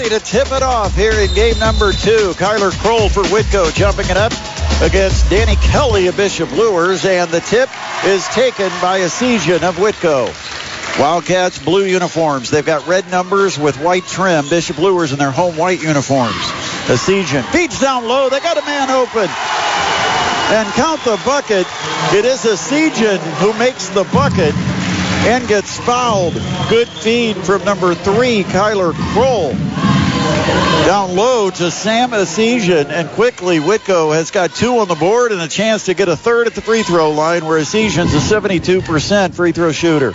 ready to tip it off here in game number two. Kyler Kroll for Whitko jumping it up against Danny Kelly of Bishop Luers, and the tip is taken by Essegian of Whitko. Wildcats blue uniforms. They've got red numbers with white trim. Bishop Luers in their home white uniforms. Essegian feeds down low. They got a man open. And count the bucket. It is Essegian who makes the bucket and gets fouled. Good feed from number three, Kyler Kroll. Down low to Sam Essegian, and quickly Whitko has got two on the board and a chance to get a third at the free throw line, where Essegian's a 72% free throw shooter.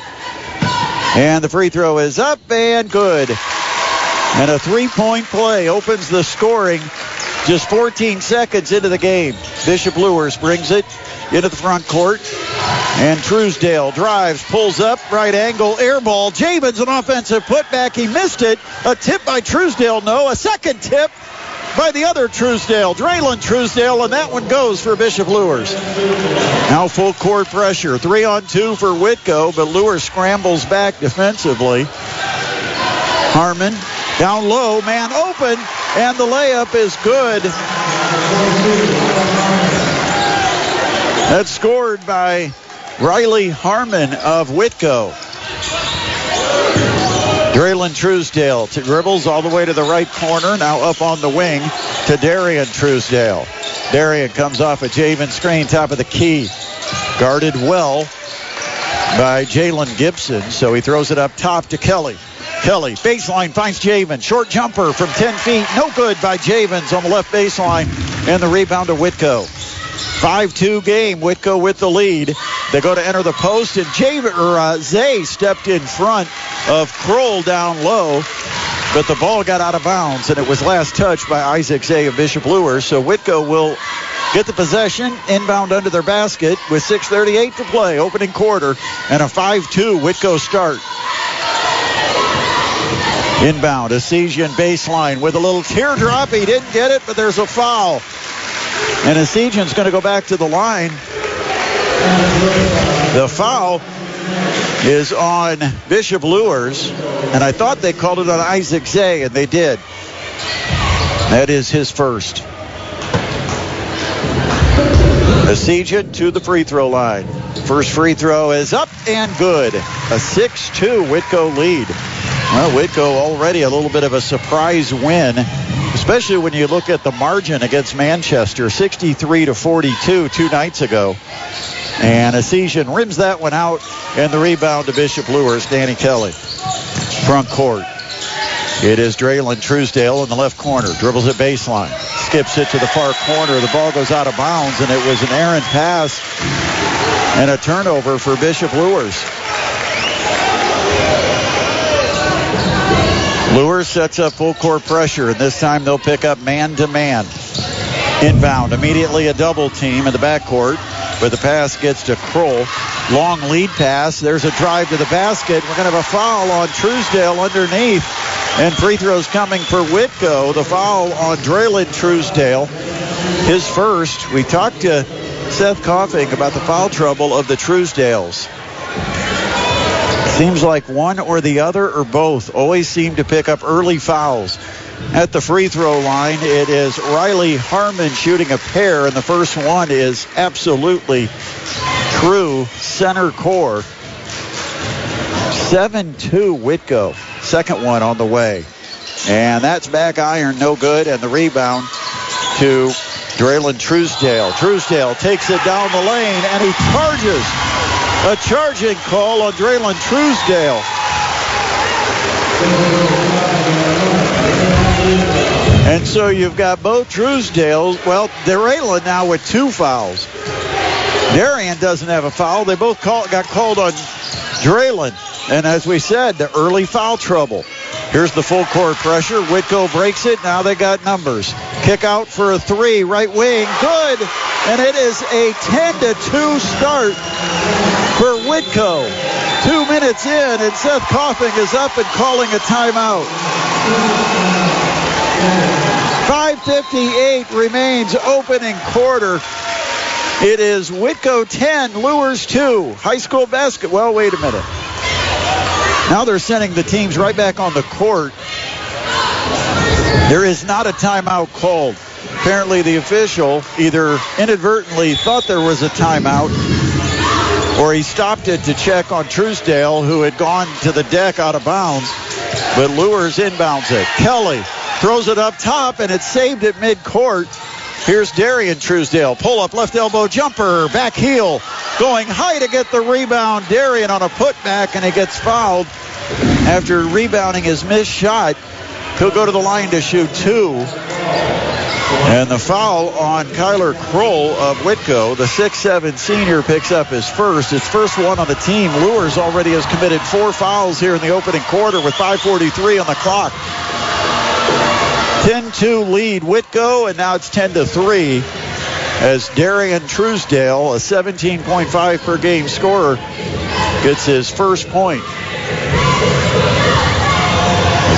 And the free throw is up and good. And a three-point play opens the scoring just 14 seconds into the game. Bishop Luers brings it into the front court. And Truesdale drives, pulls up, right angle, air ball. Javens an offensive putback. He missed it. A tip by Truesdale, no. A second tip by the other Truesdale, Draylen Truesdale, and that one goes for Bishop Luers. Now full court pressure. Three on two for Whitko, but Luers scrambles back defensively. Harmon down low, man open, and the layup is good. That's scored by Riley Harmon of Whitko. Draylen Truesdale dribbles all the way to the right corner. Now up on the wing to Darian Truesdale. Darian comes off a Javen screen, top of the key. Guarded well by Jalen Gibson. So he throws it up top to Kelly. Kelly, baseline, finds Javen. Short jumper from 10 feet. No good by Javens on the left baseline. And the rebound to Whitko. 5-2 game. Whitko with the lead. They go to enter the post, and Javen, or, uh, Zay stepped in front of Kroll down low. But the ball got out of bounds, and it was last touched by Isaac Zay of Bishop Luers. So Whitko will get the possession, inbound under their basket with 6.38 to play, opening quarter, and a 5-2 Whitko start. Inbound, Essegian baseline with a little teardrop. He didn't get it, but there's a foul. And Essegian's going to go back to the line. The foul is on Bishop Luers, and I thought they called it on Isaac Zay, and they did. That is his first. Essegian to the free throw line. First free throw is up and good. A 6-2 Whitko lead. Well, Whitko already a little bit of a surprise win, especially when you look at the margin against Manchester, 63 to 42 two nights ago. And Essegian rims that one out, and the rebound to Bishop Luers, Danny Kelly. Front court. It is Draylen Truesdale in the left corner. Dribbles it baseline. Skips it to the far corner. The ball goes out of bounds, and it was an errant pass and a turnover for Bishop Luers. Luers sets up full court pressure, and this time they'll pick up man to man. Inbound, immediately a double team in the backcourt, but the pass gets to Kroll. Long lead pass. There's a drive to the basket. We're going to have a foul on Truesdale underneath. And free throws coming for Whitko. The foul on Draylen Truesdale. His first. We talked to Seth Coffing about the foul trouble of the Truesdales. Seems like one or the other or both always seem to pick up early fouls. At the free throw line, it is Riley Harmon shooting a pair, and the first one is absolutely true center core. 7-2 Whitko. Second one on the way. And that's back iron, no good, and the rebound to Draylen Truesdale. Truesdale takes it down the lane, and he charges. A charging call on Draylen Truesdale. And so you've got both Truesdales. Well, Draylen now with two fouls. Darian doesn't have a foul. They both call, got called on Draylen. And as we said, the early foul trouble. Here's the full court pressure. Whitko breaks it. Now they got numbers. Kick out for a three. Right wing. Good. And it is a 10 to 2 start Whitko. Two minutes in, and Seth Coffing is up and calling a timeout. 5.58 remains opening quarter. It is Whitko 10, Luers 2. High school basket. Well, wait a minute. Now they're sending the teams right back on the court. There is not a timeout called. Apparently, the official either inadvertently thought there was a timeout or he stopped it to check on Truesdale, who had gone to the deck out of bounds. But Luers inbounds it. Kelly throws it up top, and it's saved at midcourt. Here's Darian Truesdale. Pull up left elbow jumper. Back heel. Going high to get the rebound. Darian on a putback, and he gets fouled after rebounding his missed shot. He'll go to the line to shoot two. And the foul on Kyler Kroll of Whitko, the 6'7 senior, picks up his first. His first one on the team. Luers already has committed four fouls here in the opening quarter with 5.43 on the clock. 10-2 lead Whitko, and now it's 10 to 3 as Darian Truesdale, a 17.5 per game scorer, gets his first point.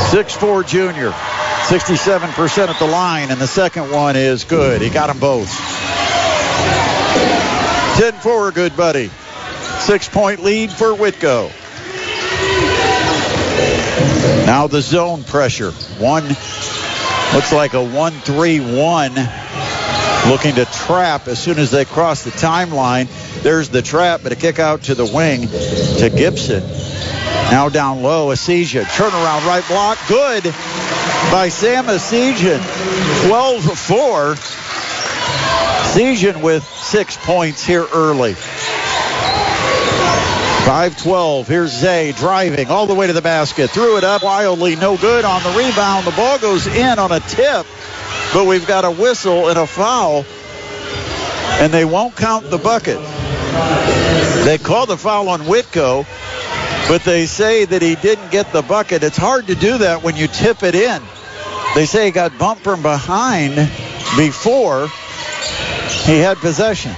6'4 junior, 67% at the line, and the second one is good. He got them both. 10-4, good buddy. Six-point lead for Whitko. Now the zone pressure. One looks like a 1-3-1 looking to trap as soon as they cross the timeline. There's the trap, but a kick out to the wing to Gibson. Now down low, Essegian. Turnaround right block. Good by Sam Essegian. 12-4. Essegian with six points here early. 5-12. Here's Zay driving all the way to the basket. Threw it up wildly. No good on the rebound. The ball goes in on a tip. But we've got a whistle and a foul. And they won't count the bucket. They call the foul on Whitko but they say that he didn't get the bucket. It's hard to do that when you tip it in. They say he got bumped from behind before he had possession.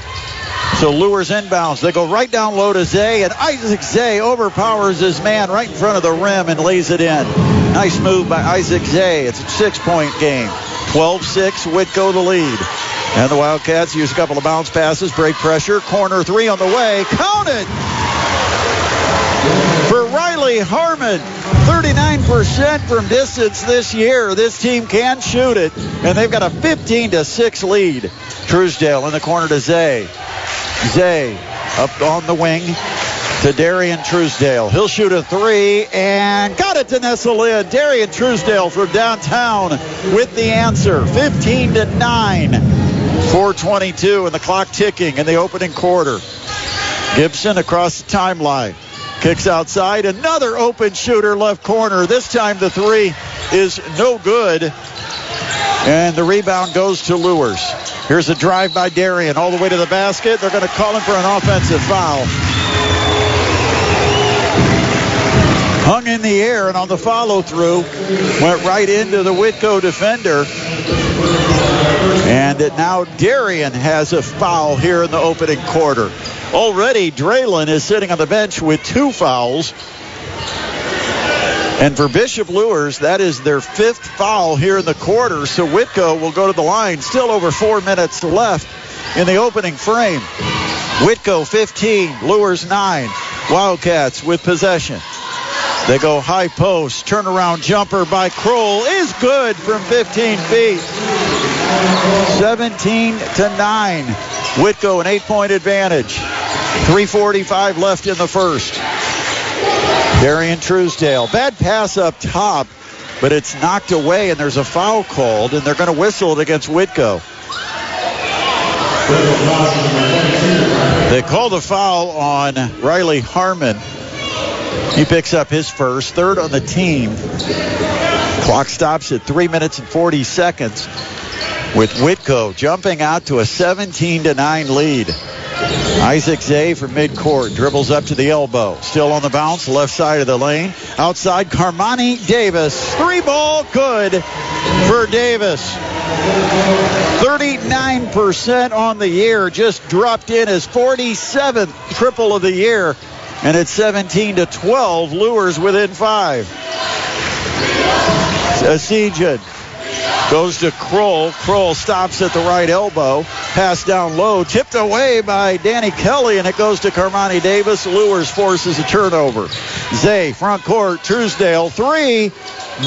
So Luers inbounds. They go right down low to Zay, and Isaac Zay overpowers his man right in front of the rim and lays it in. Nice move by Isaac Zay. It's a six-point game. 12-6, Whitko the lead. And the Wildcats use a couple of bounce passes, break pressure, corner three on the way. Count Harmon. 39% from distance this year. This team can shoot it, and they've got a 15 to 6 lead. Truesdale in the corner to Zay. Zay up on the wing to Darian Truesdale. He'll shoot a three and got it to nestle in. Darian Truesdale from downtown with the answer. 15 to 9. 422 and the clock ticking in the opening quarter. Gibson across the timeline. Kicks outside. Another open shooter left corner. This time the three is no good. And the rebound goes to Luers. Here's a drive by Darian all the way to the basket. They're going to call him for an offensive foul. Hung in the air and on the follow through went right into the Whitko defender. And now Darian has a foul here in the opening quarter. Already, Draylen is sitting on the bench with two fouls. And for Bishop Luers, that is their fifth foul here in the quarter. So Whitko will go to the line. Still over four minutes left in the opening frame. Whitko 15, Luers 9. Wildcats with possession. They go high post. Turnaround jumper by Kroll is good from 15 feet. 17 to 9. Whitko an eight-point advantage. 345 left in the first. Darian Truesdale. Bad pass up top, but it's knocked away and there's a foul called and they're going to whistle it against Whitko. They called a foul on Riley Harmon. He picks up his first, third on the team. Clock stops at 3 minutes and 40 seconds with Whitko jumping out to a 17 to 9 lead. Isaac Zay from midcourt dribbles up to the elbow. Still on the bounce, left side of the lane. Outside, Carmani Davis. Three ball, good for Davis. 39% on the year, just dropped in his 47th triple of the year. And it's 17 to 12. Luers within five. Essegian Goes to Kroll. Kroll stops at the right elbow. Pass down low. Tipped away by Danny Kelly, and it goes to Carmani Davis. Luers forces a turnover. Zay, front court. Truesdale, three.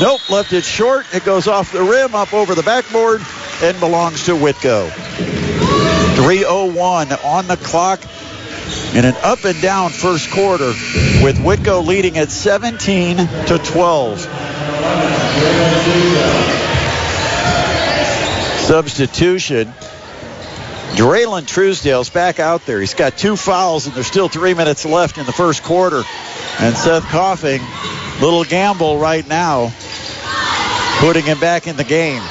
Nope, left it short. It goes off the rim, up over the backboard, and belongs to Whitko. 301 on the clock in an up and down first quarter with Whitko leading at 17 to 12. Substitution. Draylen Truesdale's back out there. He's got two fouls, and there's still three minutes left in the first quarter. And Seth Coffing, little gamble right now, putting him back in the game.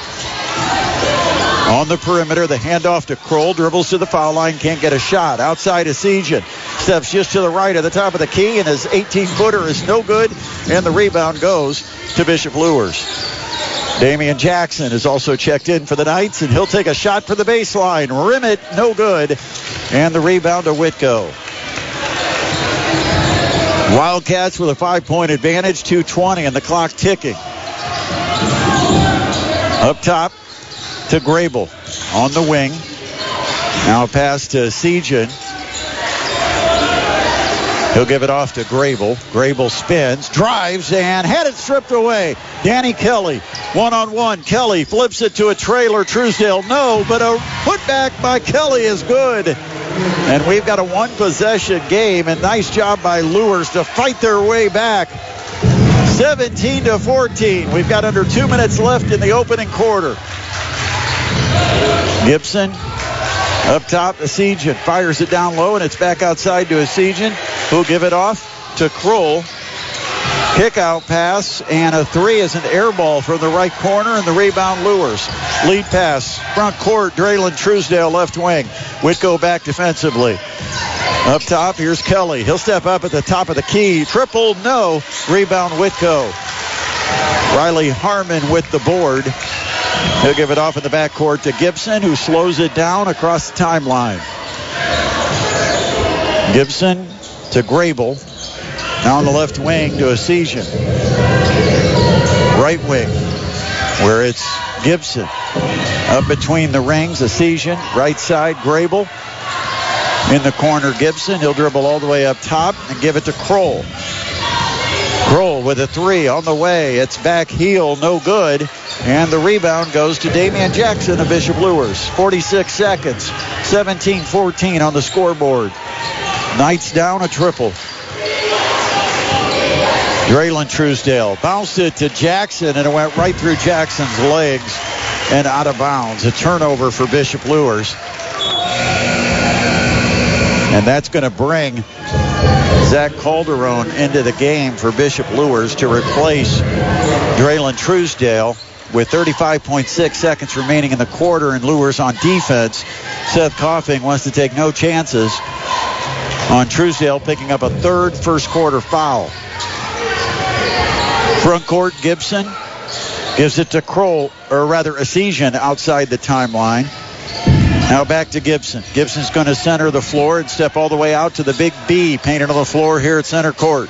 On the perimeter, the handoff to Kroll, dribbles to the foul line, can't get a shot. Outside Essegian, steps just to the right at the top of the key, and his 18-footer is no good, and the rebound goes to Bishop Luers. Damian Jackson is also checked in for the Knights, and he'll take a shot for the baseline. Rim it, no good. And the rebound to Whitko. Wildcats with a five-point advantage, 2.20 and the clock ticking. Up top to Grable on the wing. Now a pass to Sejan. He'll give it off to Grable. Grable spins, drives, and had it stripped away. Danny Kelly, one on one. Kelly flips it to a trailer. Truesdale, no, but a putback by Kelly is good. And we've got a one possession game, and nice job by Luers to fight their way back. 17 to 14. We've got under two minutes left in the opening quarter. Gibson up top, Essegian fires it down low, and it's back outside to Essegian, who'll give it off to Kroll. Kick out pass, and a three is an air ball from the right corner, and the rebound Luers. Lead pass, front court, Draylen Truesdale, left wing. Whitko back defensively. Up top, here's Kelly. He'll step up at the top of the key. Triple, no. Rebound, Whitko. Riley Harmon with the board. He'll give it off in the backcourt to Gibson, who slows it down across the timeline. Gibson to Grable. Now on the left wing to Essegian. Right wing, where it's Gibson. Up between the rings, Essegian. Right side, Grable. In the corner, Gibson. He'll dribble all the way up top and give it to Kroll. Kroll with a three on the way. It's back heel, no good. And the rebound goes to Damian Jackson of Bishop Luers. 46 seconds. 17-14 on the scoreboard. Knights down a triple. Draylen Truesdale bounced it to Jackson and it went right through Jackson's legs and out of bounds. A turnover for Bishop Luers. And that's going to bring Zach Calderon into the game for Bishop Luers to replace Draylen Truesdale with 35.6 seconds remaining in the quarter and Luers on defense. Seth Coffing wants to take no chances on Truesdale picking up a third first quarter foul. Front court, Gibson gives it to Kroll, or rather Essegian outside the timeline. Now back to Gibson. Gibson's going to center the floor and step all the way out to the big B painted on the floor here at center court.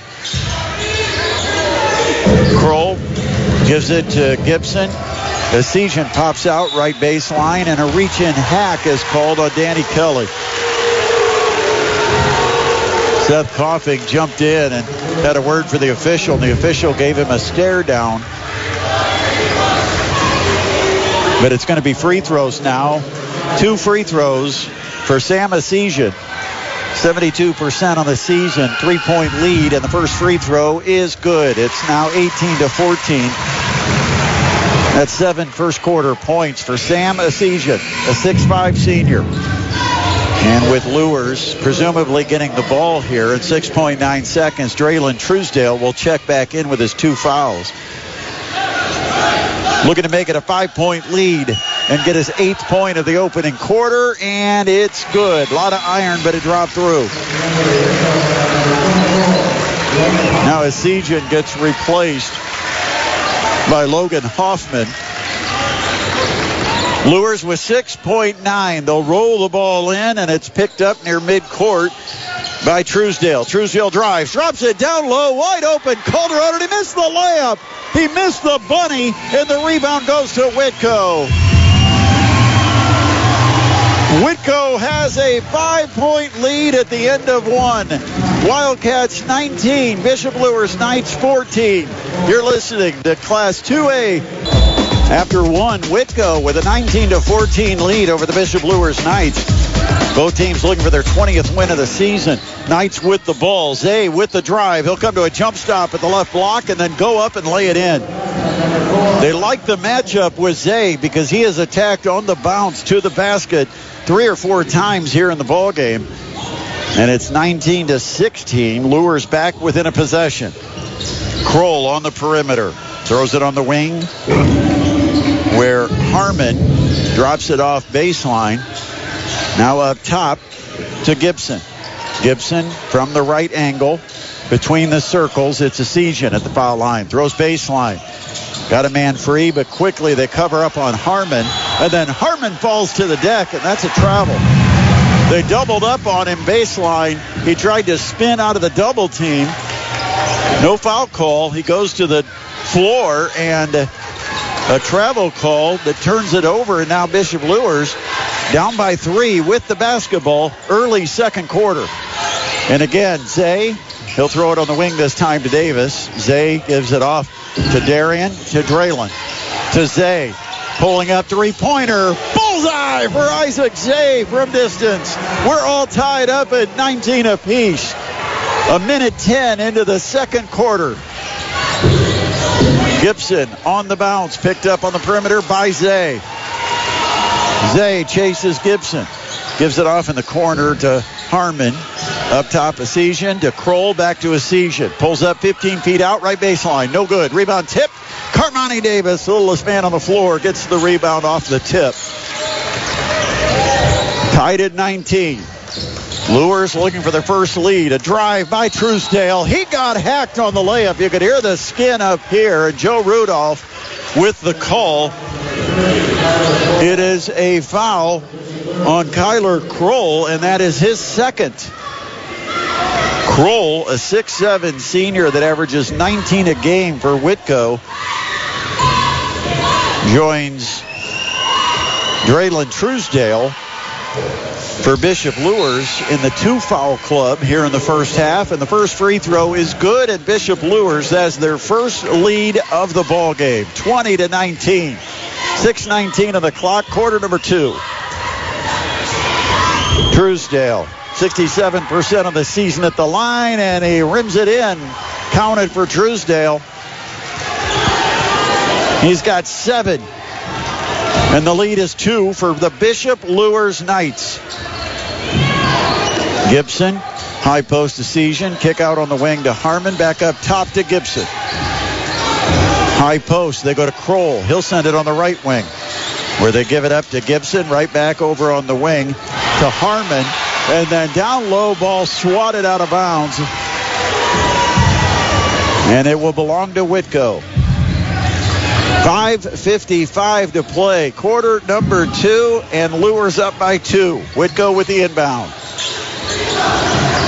Kroll gives it to Gibson. Essegian pops out right baseline and a reach-in hack is called on Danny Kelly. Seth Coffing jumped in and had a word for the official, and the official gave him a stare down. But it's going to be free throws now. Two free throws for Sam Essegian. 72% on the season, three-point lead, and the first free throw is good. It's now 18 to 14. That's seven first quarter points for Sam Essegian, a 6'5 senior. And with Luers presumably getting the ball here at 6.9 seconds, Draylen Truesdale will check back in with his two fouls. Looking to make it a five-point lead and get his eighth point of the opening quarter, and it's good. A lot of iron, but it dropped through. Now Essegian gets replaced by Logan Hoffman. Luers with 6.9. They'll roll the ball in, and it's picked up near midcourt by Truesdale. Truesdale drives, drops it down low, wide open. Calderon, he missed the layup. He missed the bunny, and the rebound goes to Whitko. Whitko has a five-point lead at the end of one. Wildcats 19, Bishop Luers Knights 14. You're listening to Class 2A. After one, Whitko with a 19 to 14 lead over the Bishop Luers Knights. Both teams looking for their 20th win of the season. Knights with the ball. Zay with the drive. He'll come to a jump stop at the left block and then go up and lay it in. They like the matchup with Zay because he has attacked on the bounce to the basket three or four times here in the ball game. And it's 19 to 16. Luers back within a possession. Kroll on the perimeter. Throws it on the wing where Harmon drops it off baseline. Now up top to Gibson. Gibson from the right angle between the circles. It's Essegian at the foul line. Throws baseline. Got a man free, but quickly they cover up on Harmon. And then Harmon falls to the deck, and that's a travel. They doubled up on him baseline. He tried to spin out of the double team. No foul call. He goes to the floor and a travel call that turns it over. And now Bishop Luers down by three with the basketball early second quarter. And again, Zay, he'll throw it on the wing this time to Davis. Zay gives it off to Darian, to Draylen, to Zay. Pulling up three-pointer. Bullseye for Isaac Zay from distance. We're all tied up at 19 apiece. A minute 10 into the second quarter. Gibson on the bounce, picked up on the perimeter by Zay. Zay chases Gibson. Gives it off in the corner to Harmon. Up top, Essegian to Kroll, back to Essegian. Pulls up 15 feet out, right baseline. No good. Rebound tip. Carmani Davis, littlest man on the floor, gets the rebound off the tip. Tied at 19. Luers looking for their first lead. A drive by Truesdale. He got hacked on the layup. You could hear the skin up here. Joe Rudolph with the call. It is a foul on Kyler Kroll, and that is his second. Kroll, a 6'7 senior that averages 19 a game for Whitko, joins Draylen Truesdale for Bishop Luers in the two foul club here in the first half. And the first free throw is good, at Bishop Luers has their first lead of the ball game, 20 to 19. 6:19 on the clock, quarter number two. Truesdale, 67% of the season at the line, and he rims it in. Counted for Truesdale. He's got seven. And the lead is two for the Bishop Luers Knights. Gibson, high post decision, kick out on the wing to Harmon, back up top to Gibson. High post, they go to Kroll. He'll send it on the right wing, where they give it up to Gibson, right back over on the wing to Harmon, and then down low ball swatted out of bounds. And it will belong to Whitko. 5.55 to play. Quarter number two, and Luers up by two. Whitko with the inbound.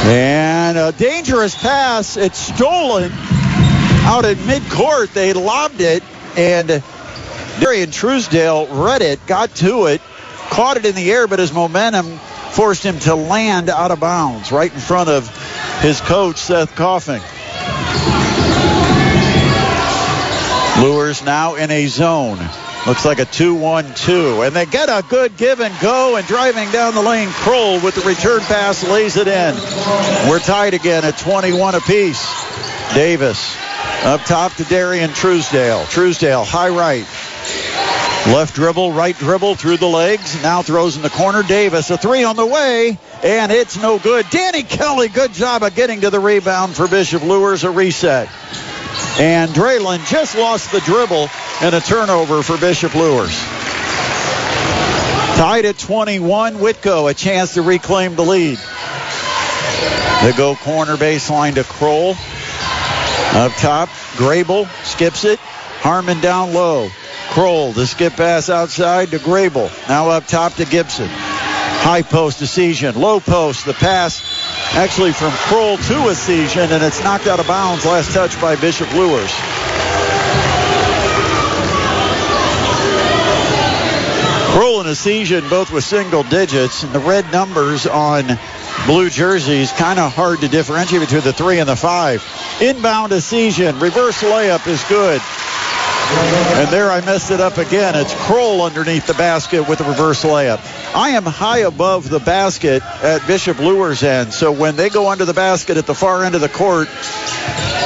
And a dangerous pass. It's stolen out at midcourt. They lobbed it, and Darian Truesdale read it, got to it, caught it in the air, but his momentum forced him to land out of bounds right in front of his coach, Seth Coffing. Luers now in a zone. Looks like a 2-1-2. And they get a good give and go and driving down the lane. Kroll with the return pass lays it in. We're tied again at 21 apiece. Davis up top to Darian Truesdale. Truesdale high right. Left dribble, right dribble through the legs. Now throws in the corner. Davis, a three on the way, and it's no good. Danny Kelly, good job of getting to the rebound for Bishop Luers, a reset. And Draylen just lost the dribble and a turnover for Bishop Luers. Tied at 21, Whitko a chance to reclaim the lead. They go corner baseline to Kroll. Up top, Grable skips it. Harmon down low. Kroll, the skip pass outside to Grable. Now up top to Gibson. High post Essegian. Low post, the pass actually from Kroll to Essegian, and it's knocked out of bounds. Last touch by Bishop Luers. Kroll and Essegian both with single digits, and the red numbers on blue jerseys, kind of hard to differentiate between the three and the five. Inbound Essegian. Reverse layup is good. And there I messed it up again. It's Kroll underneath the basket with a reverse layup. I am high above the basket at Bishop Luers end. So when they go under the basket at the far end of the court,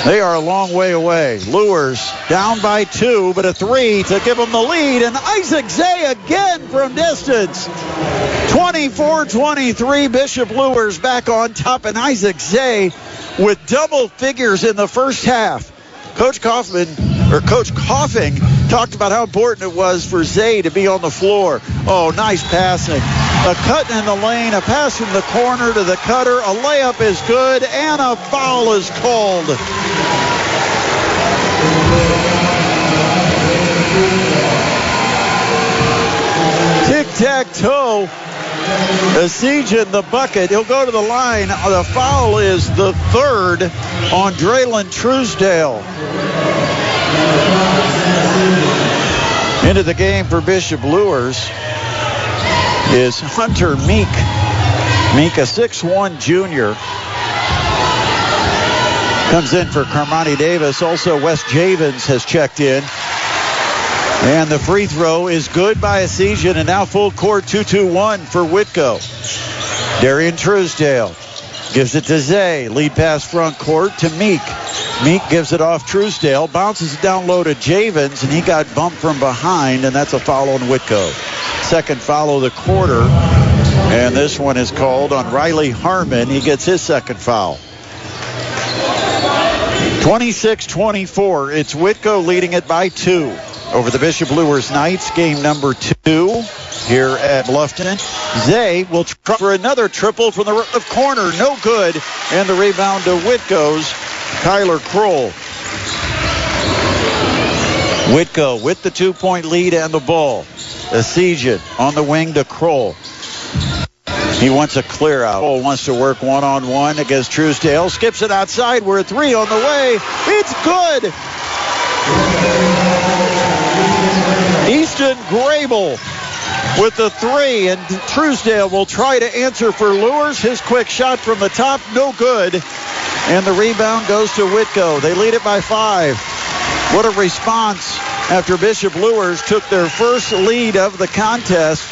they are a long way away. Luers down by two, but a three to give them the lead. And Isaac Zay again from distance. 24-23, Bishop Luers back on top. And Isaac Zay with double figures in the first half. Coach Kaufman or Coach Coffing talked about how important it was for Zay to be on the floor. Oh, nice passing. A cut in the lane, a pass from the corner to the cutter, a layup is good, and a foul is called. Tic-tac-toe. Essegian the bucket. He'll go to the line. The foul is the third on Draylen Truesdale. Into the game for Bishop Luers is Hunter Meek. Meek, a 6'1 junior. Comes in for Carmani Davis. Also, Wes Javens has checked in. And the free throw is good by Essegian, and now full court 2-2-1 for Whitko. Darian Truesdale gives it to Zay. Lead pass front court to Meek. Meek gives it off Truesdale, bounces it down low to Javens, and he got bumped from behind, and that's a foul on Whitko. Second foul of the quarter, and this one is called on Riley Harmon. He gets his second foul. 26-24. It's Whitko leading it by two over the Bishop Luers Knights. Game number two here at Bluffton. Zay will try for another triple from the corner. No good. And the rebound to Whitko's Kyler Kroll. Whitko with the two-point lead and the ball. Essegian on the wing to Kroll. He wants a clear out. Kroll wants to work one-on-one against Truesdale. Skips it outside. We're three on the way. It's good. Easton Grable with the three, and Truesdale will try to answer for Luers. His quick shot from the top, no good. And the rebound goes to Whitko. They lead it by five. What a response after Bishop Luers took their first lead of the contest.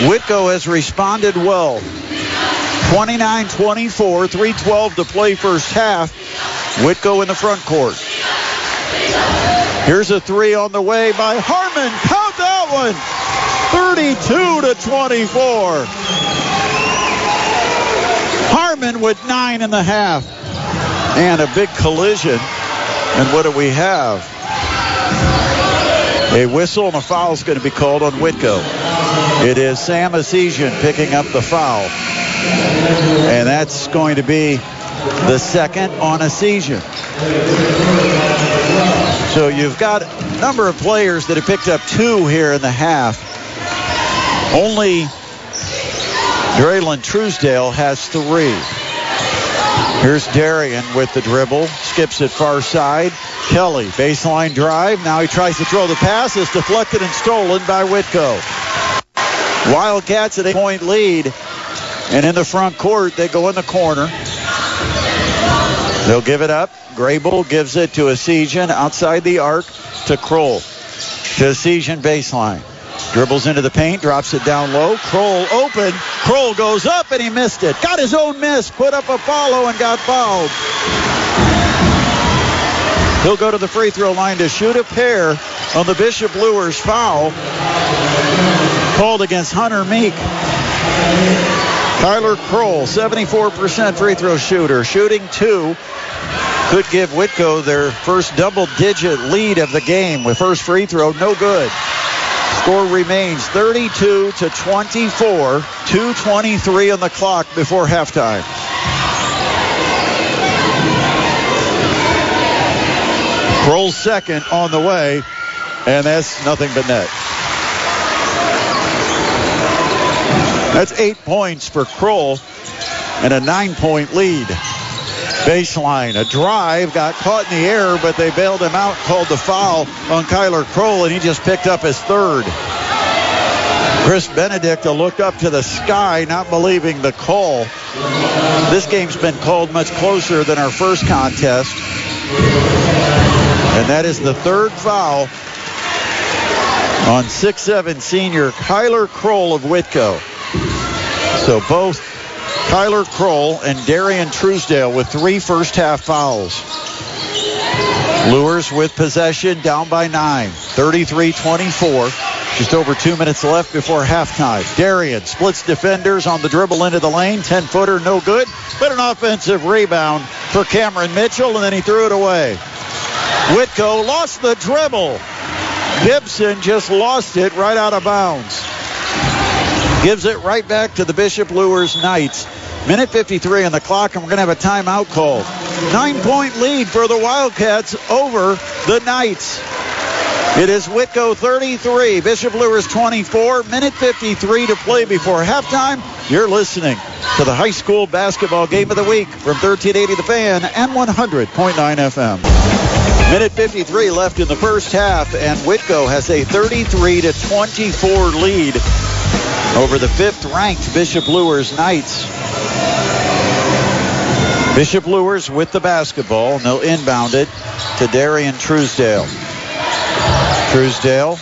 Whitko has responded well. 29-24, 3-12 to play first half. Whitko in the front court. Here's a three on the way by Harmon. Count that one. 32 to 24. Harmon with nine and a half. And a big collision. And what do we have? A whistle and a foul is going to be called on Whitko. It is Sam Essegian picking up the foul. And that's going to be the second on Essegian. So you've got a number of players that have picked up two here in the half. Only Draylen Truesdale has three. Here's Darian with the dribble. Skips it far side. Kelly, baseline drive. Now he tries to throw the pass. It's deflected and stolen by Whitko. Wildcats at a point lead. And in the front court, they go in the corner. They'll give it up. Grable gives it to Essegian outside the arc to Kroll. To Essegian baseline. Dribbles into the paint, drops it down low. Kroll open. Kroll goes up and he missed it. Got his own miss, put up a follow and got fouled. He'll go to the free throw line to shoot a pair on the Bishop Luers foul. Called against Hunter Meek. Kyler Kroll, 74% free throw shooter, shooting two. Could give Whitko their first double-digit lead of the game with first free throw, no good. Score remains 32 to 24, 2:23 on the clock before halftime. Kroll's second on the way, and that's nothing but net. That's eight points for Kroll and a nine-point lead. Baseline, a drive, got caught in the air, but they bailed him out, called the foul on Kyler Kroll, and he just picked up his third. Chris Benedict looked up to the sky, not believing the call. This game's been called much closer than our first contest. And that is the third foul on 6'7 senior Kyler Kroll of Whitko. So both Kyler Kroll and Darian Truesdale with three first half fouls. Luers with possession down by nine, 33-24. Just over two minutes left before halftime. Darian splits defenders on the dribble into the lane. 10 footer, no good, but an offensive rebound for Cameron Mitchell, and then he threw it away. Whitko lost the dribble. Gibson just lost it right out of bounds. Gives it right back to the Bishop Luers Knights. Minute 53 on the clock, and we're going to have a timeout called. Nine point lead for the Wildcats over the Knights. It is Whitko 33, Bishop Luers 24, minute 53 to play before halftime. You're listening to the high school basketball game of the week from 1380 The Fan and 100.9 FM. Minute 53 left in the first half, and Whitko has a 33 to 24 lead over the fifth-ranked Bishop Luers Knights. Bishop Luers with the basketball, and they'll inbound it to Darian Truesdale. Truesdale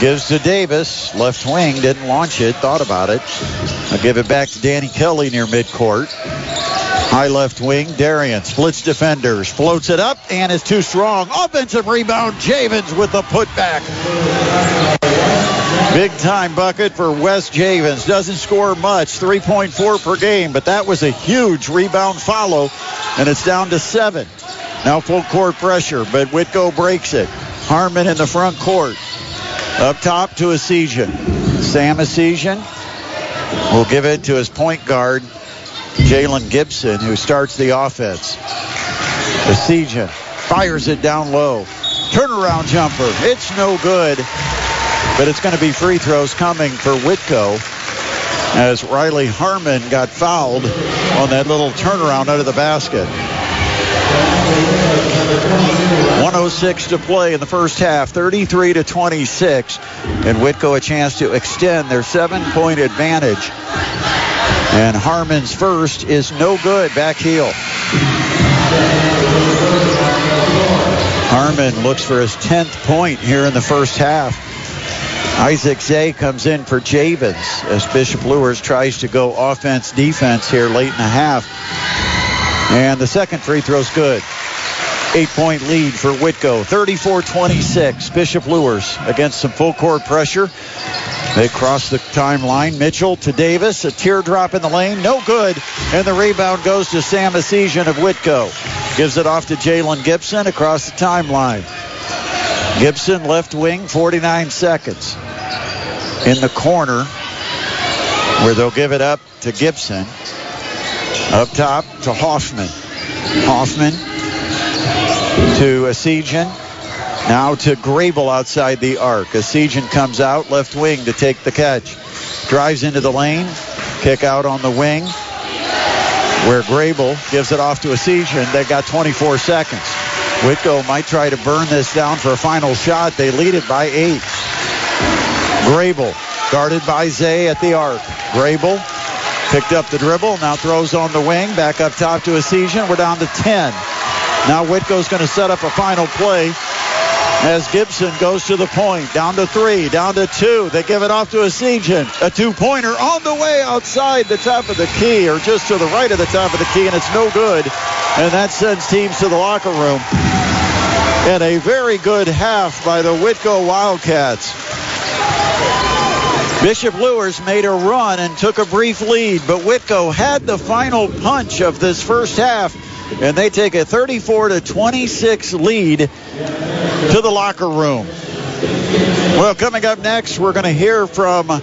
gives to Davis. Left wing didn't launch it. Thought about it. I'll give it back to Danny Kelly near midcourt. High left wing. Darian splits defenders. Floats it up and is too strong. Offensive rebound. Javens with the putback. Big time bucket for Wes Javens. Doesn't score much. 3.4 per game, but that was a huge rebound follow, and it's down to seven. Now full court pressure, but Whitko breaks it. Harmon in the front court. Up top to Essegian. Sam Essegian will give it to his point guard, Jalen Gibson, who starts the offense. Essegian fires it down low. Turnaround jumper. It's no good, but it's going to be free throws coming for Whitko as Riley Harmon got fouled on that little turnaround out of the basket. 106 to play in the first half, 33 to 26, and Whitko a chance to extend their seven-point advantage. And Harmon's first is no good, back heel. Harmon looks for his 10th point here in the first half. Isaac Zay comes in for Javens as Bishop Luers tries to go offense defense here late in the half. And the second free throw's good. Eight point lead for Whitko. 34 26. Bishop Luers against some full court pressure. They cross the timeline. Mitchell to Davis. A teardrop in the lane. No good. And the rebound goes to Sam Essegian of Whitko. Gives it off to Jalen Gibson across the timeline. Gibson left wing, 49 seconds. In the corner where they'll give it up to Gibson. Up top to Hoffman. Hoffman to Essegian. Now to Grable outside the arc. Essegian comes out left wing to take the catch. Drives into the lane. Kick out on the wing where Grable gives it off to Essegian. They got 24 seconds. Whitko might try to burn this down for a final shot. They lead it by eight. Grable guarded by Zay at the arc. Grable picked up the dribble. Now throws on the wing. Back up top to Essegian. We're down to 10. Now Whitko's going to set up a final play as Gibson goes to the point. Down to three, down to two. They give it off to Essegian. A two-pointer on the way outside the top of the key or just to the right of the top of the key, and it's no good. And that sends teams to the locker room. And a very good half by the Whitko Wildcats. Bishop Luers made a run and took a brief lead, but Whitko had the final punch of this first half, and they take a 34 to 26 lead to the locker room. Well, coming up next, we're going to hear from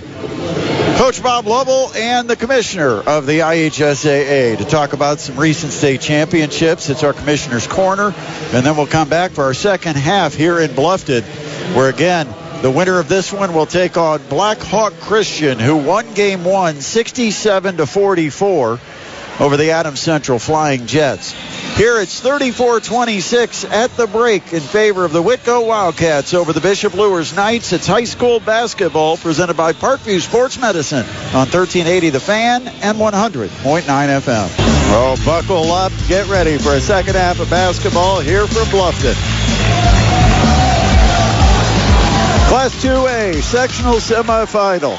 Coach Bob Lovell and the commissioner of the IHSAA to talk about some recent state championships. It's our commissioner's corner, and then we'll come back for our second half here in Bluffton, where again, the winner of this one will take on Black Hawk Christian, who won game one 67 to 44 over the Adams Central Flying Jets. Here it's 34-26 at the break in favor of the Whitko Wildcats over the Bishop Luers Knights. It's high school basketball presented by Parkview Sports Medicine on 1380 The Fan and 100.9 FM. Oh, buckle up. Get ready for a second half of basketball here from Bluffton. Class 2A sectional semifinal.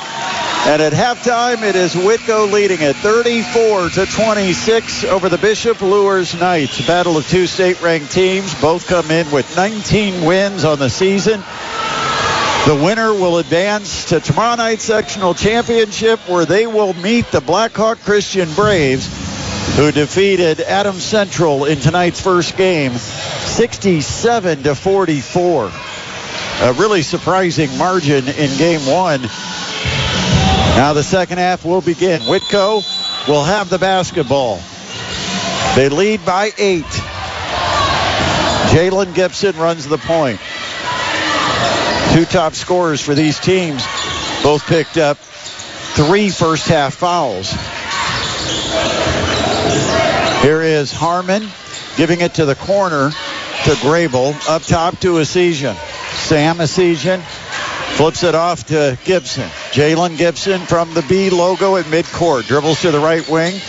And at halftime, it is Whitko leading at 34 to 26 over the Bishop Luers Knights. Battle of two state-ranked teams. Both come in with 19 wins on the season. The winner will advance to tomorrow night's sectional championship where they will meet the Blackhawk Christian Braves who defeated Adams Central in tonight's first game 67 to 44. A really surprising margin in game one. Now the second half will begin. Whitko will have the basketball. They lead by eight. Jalen Gibson runs the point. Two top scorers for these teams both picked up three first half fouls. Here is Harmon giving it to the corner to Grable. Up top to Essegian. Sam Essegian Flips it off to Gibson. Jalen Gibson from the B logo at midcourt. Dribbles to the right wing.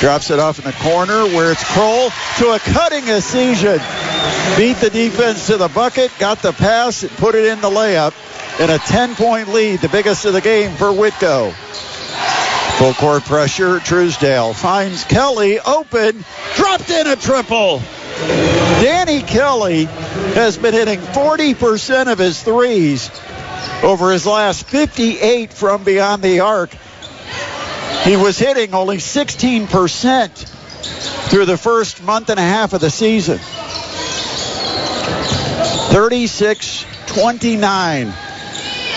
Drops it off in the corner where it's Kroll to a cutting Essegian. Beat the defense to the bucket, got the pass, and put it in the layup. In a 10-point lead, the biggest of the game for Whitko. Full court pressure. Truesdale finds Kelly open. Dropped in a triple. Danny Kelly has been hitting 40% of his threes over his last 58 from beyond the arc. He was hitting only 16% through the first month and a half of the season. 36 29.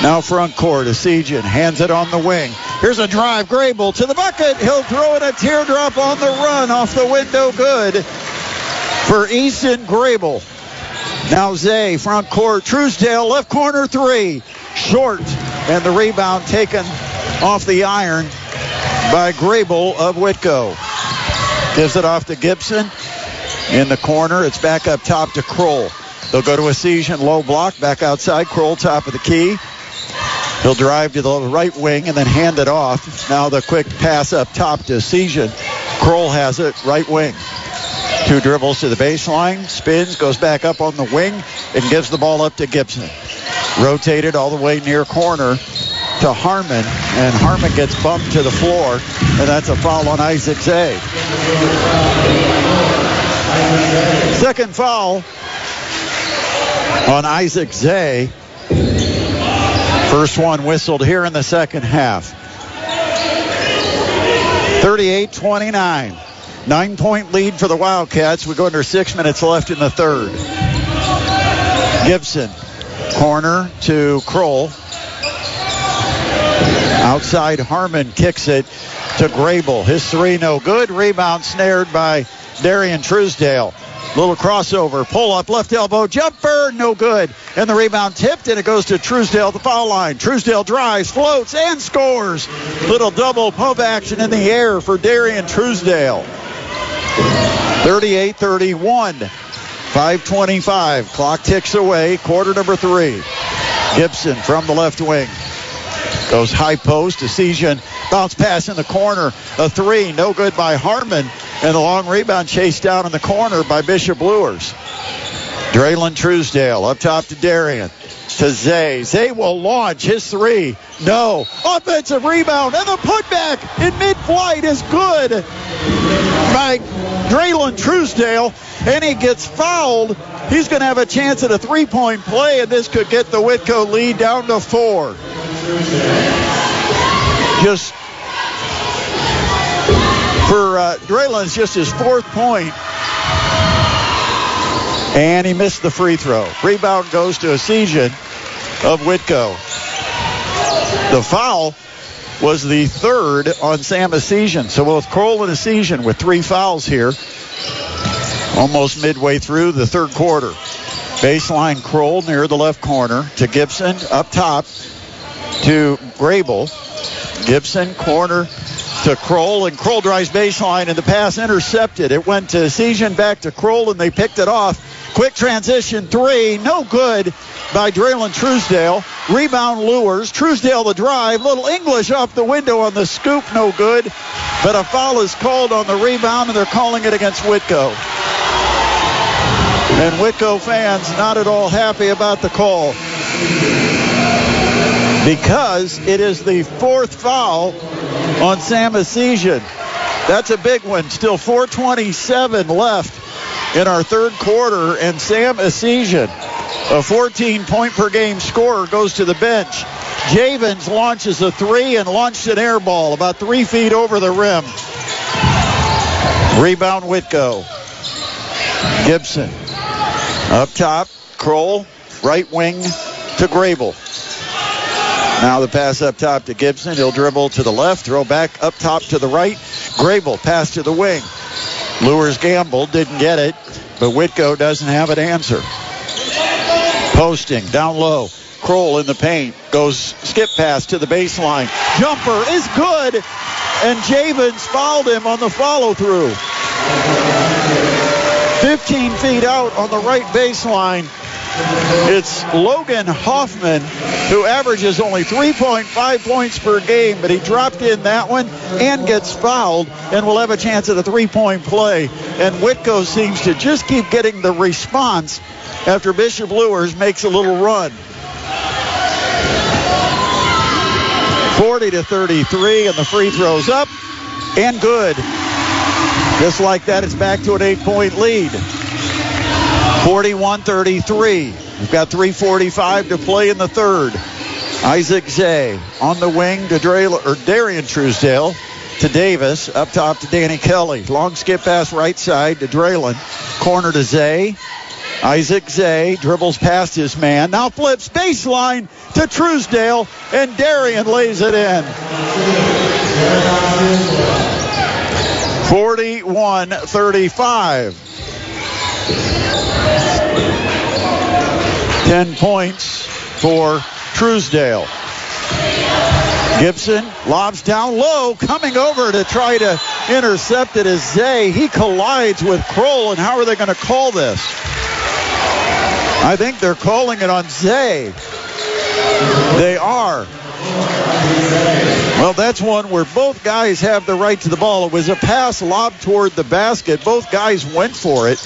Now front court. Essegian hands it on the wing. Here's a drive. Grable to the bucket. He'll throw in a teardrop on the run off the window. Good for Easton Grable. Now Zay, front court. Truesdale, left corner three short, and the rebound taken off the iron by Grable of Whitko. Gives it off to Gibson in the corner. It's back up top to Kroll. They'll go to a Essegian low block, back outside. Kroll top of the key. He'll drive to the right wing and then hand it off. Now the quick pass up top to Essegian. Kroll has it, right wing. Two dribbles to the baseline, spins, goes back up on the wing, and gives the ball up to Gibson. Rotated all the way near corner to Harmon, and Harmon gets bumped to the floor, and that's a foul on Isaac Zay. Second foul on Isaac Zay. First one whistled here in the second half. 38-29. Nine point lead for the Wildcats. We go under six minutes left in the third. Gibson Corner to Kroll. Outside Harmon kicks it to Grable. His three no good. Rebound snared by Darian Truesdale. Little crossover, pull up, left elbow, jumper, no good. And the rebound tipped, and it goes to Truesdale, the foul line. Truesdale drives, floats, and scores. Little double pump action in the air for Darian Truesdale. 38 31. 525. Clock ticks away. Quarter number three. Gibson from the left wing. Goes high post. Decision. bounce pass in the corner. A three. No good by Harmon. And the long rebound chased down in the corner by Bishop Luers. Draylen Truesdale up top to Darian. To Zay. Zay will launch his three. No. Offensive rebound. And the putback in mid flight is good by Draylen Truesdale and he gets fouled, he's going to have a chance at a three-point play, and this could get the Whitko lead down to four. Just for uh, Draylen's just his fourth point. And he missed the free throw. Rebound goes to Essegian of Whitko. The foul was the third on Sam Essegian. So both Kroll and Essegian with three fouls here almost midway through the third quarter. Baseline Kroll near the left corner to Gibson up top to Grable. Gibson corner to Kroll, and Kroll drives baseline, and the pass intercepted. It went to Essegian, back to Kroll, and they picked it off. Quick transition three, no good by Draylen Truesdale. Rebound Luers. Truesdale the drive. Little English off the window on the scoop, no good. But a foul is called on the rebound, and they're calling it against Whitko. And Whitko fans not at all happy about the call because it is the fourth foul on Sam Essegian. That's a big one. Still 427 left in our third quarter, and Sam Essegian, a 14 point per game scorer, goes to the bench. Javens launches a three and launched an air ball about three feet over the rim. Rebound Whitko. Gibson. Up top, Kroll, right wing to Grable. Now the pass up top to Gibson. He'll dribble to the left, throw back up top to the right. Grable pass to the wing. Luers gamble, didn't get it, but Whitko doesn't have an answer. Posting down low. Kroll in the paint. Goes skip pass to the baseline. Jumper is good. And Javens fouled him on the follow through. 15 feet out on the right baseline. It's Logan Hoffman, who averages only 3.5 points per game, but he dropped in that one and gets fouled and will have a chance at a three-point play. And Whitko seems to just keep getting the response after Bishop Luers makes a little run. 40 to 33, and the free throws up and good. Just like that, it's back to an eight-point lead. 41-33. We've got 3:45 to play in the third. Isaac Zay on the wing to Dre, or Darian Truesdale to Davis. Up top to Danny Kelly. Long skip pass right side to Draylen. Corner to Zay. Isaac Zay dribbles past his man. Now flips baseline to Truesdale, and Darian lays it in. 41 35. 10 points for Truesdale. Gibson lobs down low, coming over to try to intercept it is Zay. He collides with Kroll, and how are they going to call this? I think they're calling it on Zay. They are. Well, that's one where both guys have the right to the ball. It was a pass lobbed toward the basket. Both guys went for it,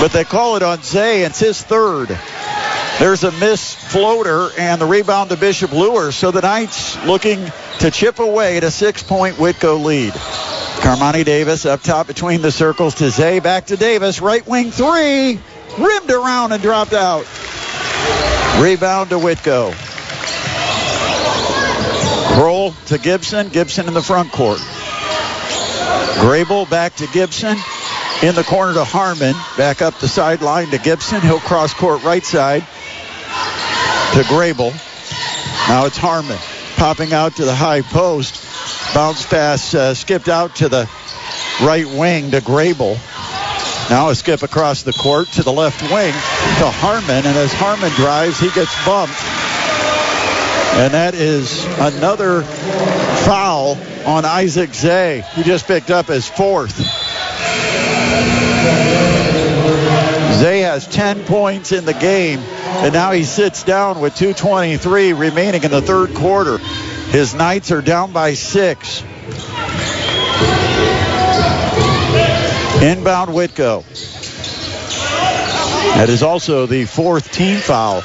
but they call it on Zay. It's his third. There's a missed floater and the rebound to Bishop Luers. So the Knights looking to chip away at a six-point Whitko lead. Carmani Davis up top between the circles to Zay. Back to Davis. Right wing three. Rimmed around and dropped out. Rebound to Whitko. Kroll to Gibson. Gibson in the front court. Grable back to Gibson. In the corner to Harmon. Back up the sideline to Gibson. He'll cross court right side to Grable. Now it's Harmon popping out to the high post. Bounce pass uh, skipped out to the right wing to Grable. Now a skip across the court to the left wing to Harmon. And as Harmon drives, he gets bumped. And that is another foul on Isaac Zay. He just picked up his fourth. Zay has 10 points in the game, and now he sits down with 2.23 remaining in the third quarter. His Knights are down by six. Inbound Whitko. That is also the fourth team foul.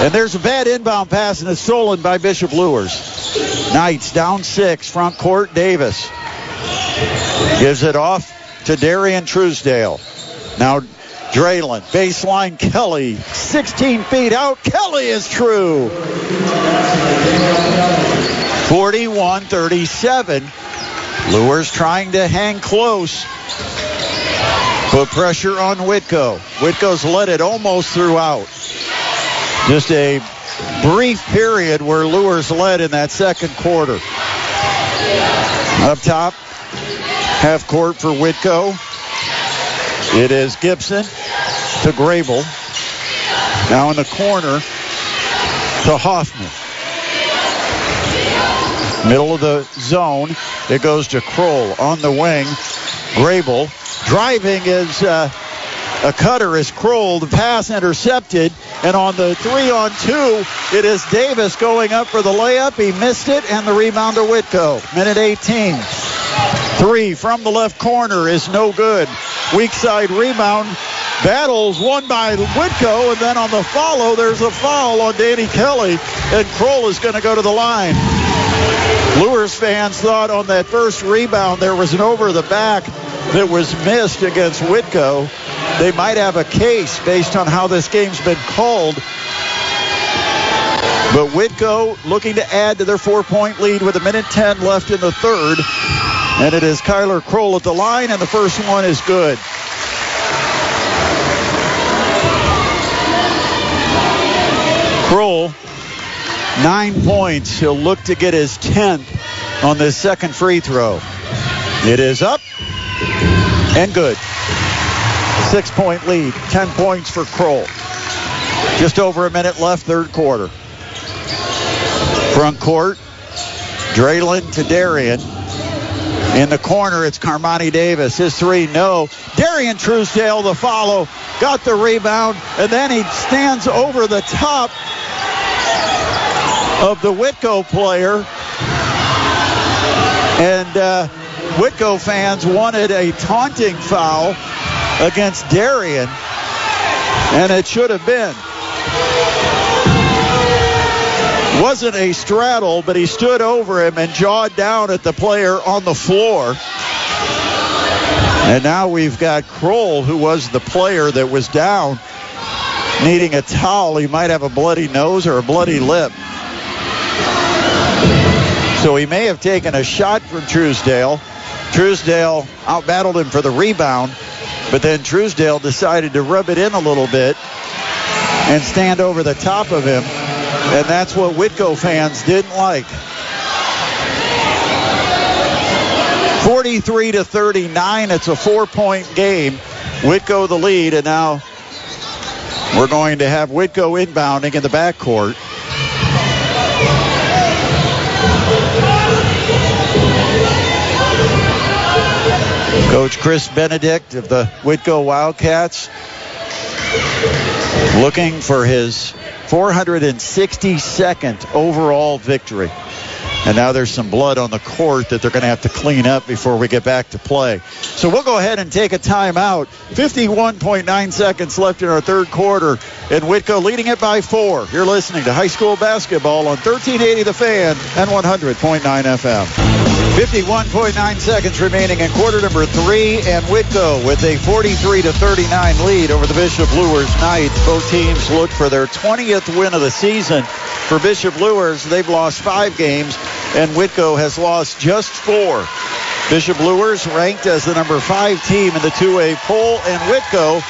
And there's a bad inbound pass, and it's stolen by Bishop Luers. Knights down six, front court, Davis. Gives it off to Darian Truesdale. Now Draylen, baseline Kelly, 16 feet out. Kelly is true. 41-37. Luers trying to hang close. Put pressure on Whitko. Whitko's led it almost throughout. Just a brief period where Luers led in that second quarter. Up top, half court for Whitko. It is Gibson to Grable. Now in the corner to Hoffman. Middle of the zone. It goes to Kroll on the wing. Grable driving is uh, a cutter is Kroll. The pass intercepted. And on the three on two, it is Davis going up for the layup. He missed it, and the rebound to Whitko. Minute 18. Three from the left corner is no good. Weak side rebound. Battles won by Whitko, and then on the follow, there's a foul on Danny Kelly, and Kroll is going to go to the line. Luers fans thought on that first rebound there was an over the back that was missed against Whitko. They might have a case based on how this game's been called. But Whitko looking to add to their four-point lead with a minute 10 left in the third. And it is Kyler Kroll at the line, and the first one is good. Kroll, nine points. He'll look to get his 10th on this second free throw. It is up and good. Six point lead, 10 points for Kroll. Just over a minute left, third quarter. Front court, Draylen to Darian. In the corner, it's Carmani Davis. His three, no. Darian Truesdale, the follow, got the rebound, and then he stands over the top of the Whitko player. And uh, Whitko fans wanted a taunting foul against Darian, and it should have been. Wasn't a straddle, but he stood over him and jawed down at the player on the floor. And now we've got Kroll, who was the player that was down, needing a towel. He might have a bloody nose or a bloody lip. So he may have taken a shot from Truesdale. Truesdale outbattled him for the rebound, but then Truesdale decided to rub it in a little bit and stand over the top of him. And that's what Whitko fans didn't like. 43 to 39. It's a four-point game. Whitko the lead, and now we're going to have Whitko inbounding in the backcourt. Coach Chris Benedict of the Whitko Wildcats looking for his 462nd overall victory. And now there's some blood on the court that they're going to have to clean up before we get back to play. So we'll go ahead and take a timeout. 51.9 seconds left in our third quarter. And Whitko leading it by four. You're listening to high school basketball on 1380 The Fan and 100.9 FM. 51.9 seconds remaining in quarter number three, and Whitko with a 43 to 39 lead over the Bishop Luers Knights. Both teams look for their 20th win of the season. For Bishop Luers, they've lost five games, and Whitko has lost just four. Bishop Luers ranked as the number five team in the 2A poll, and Whitko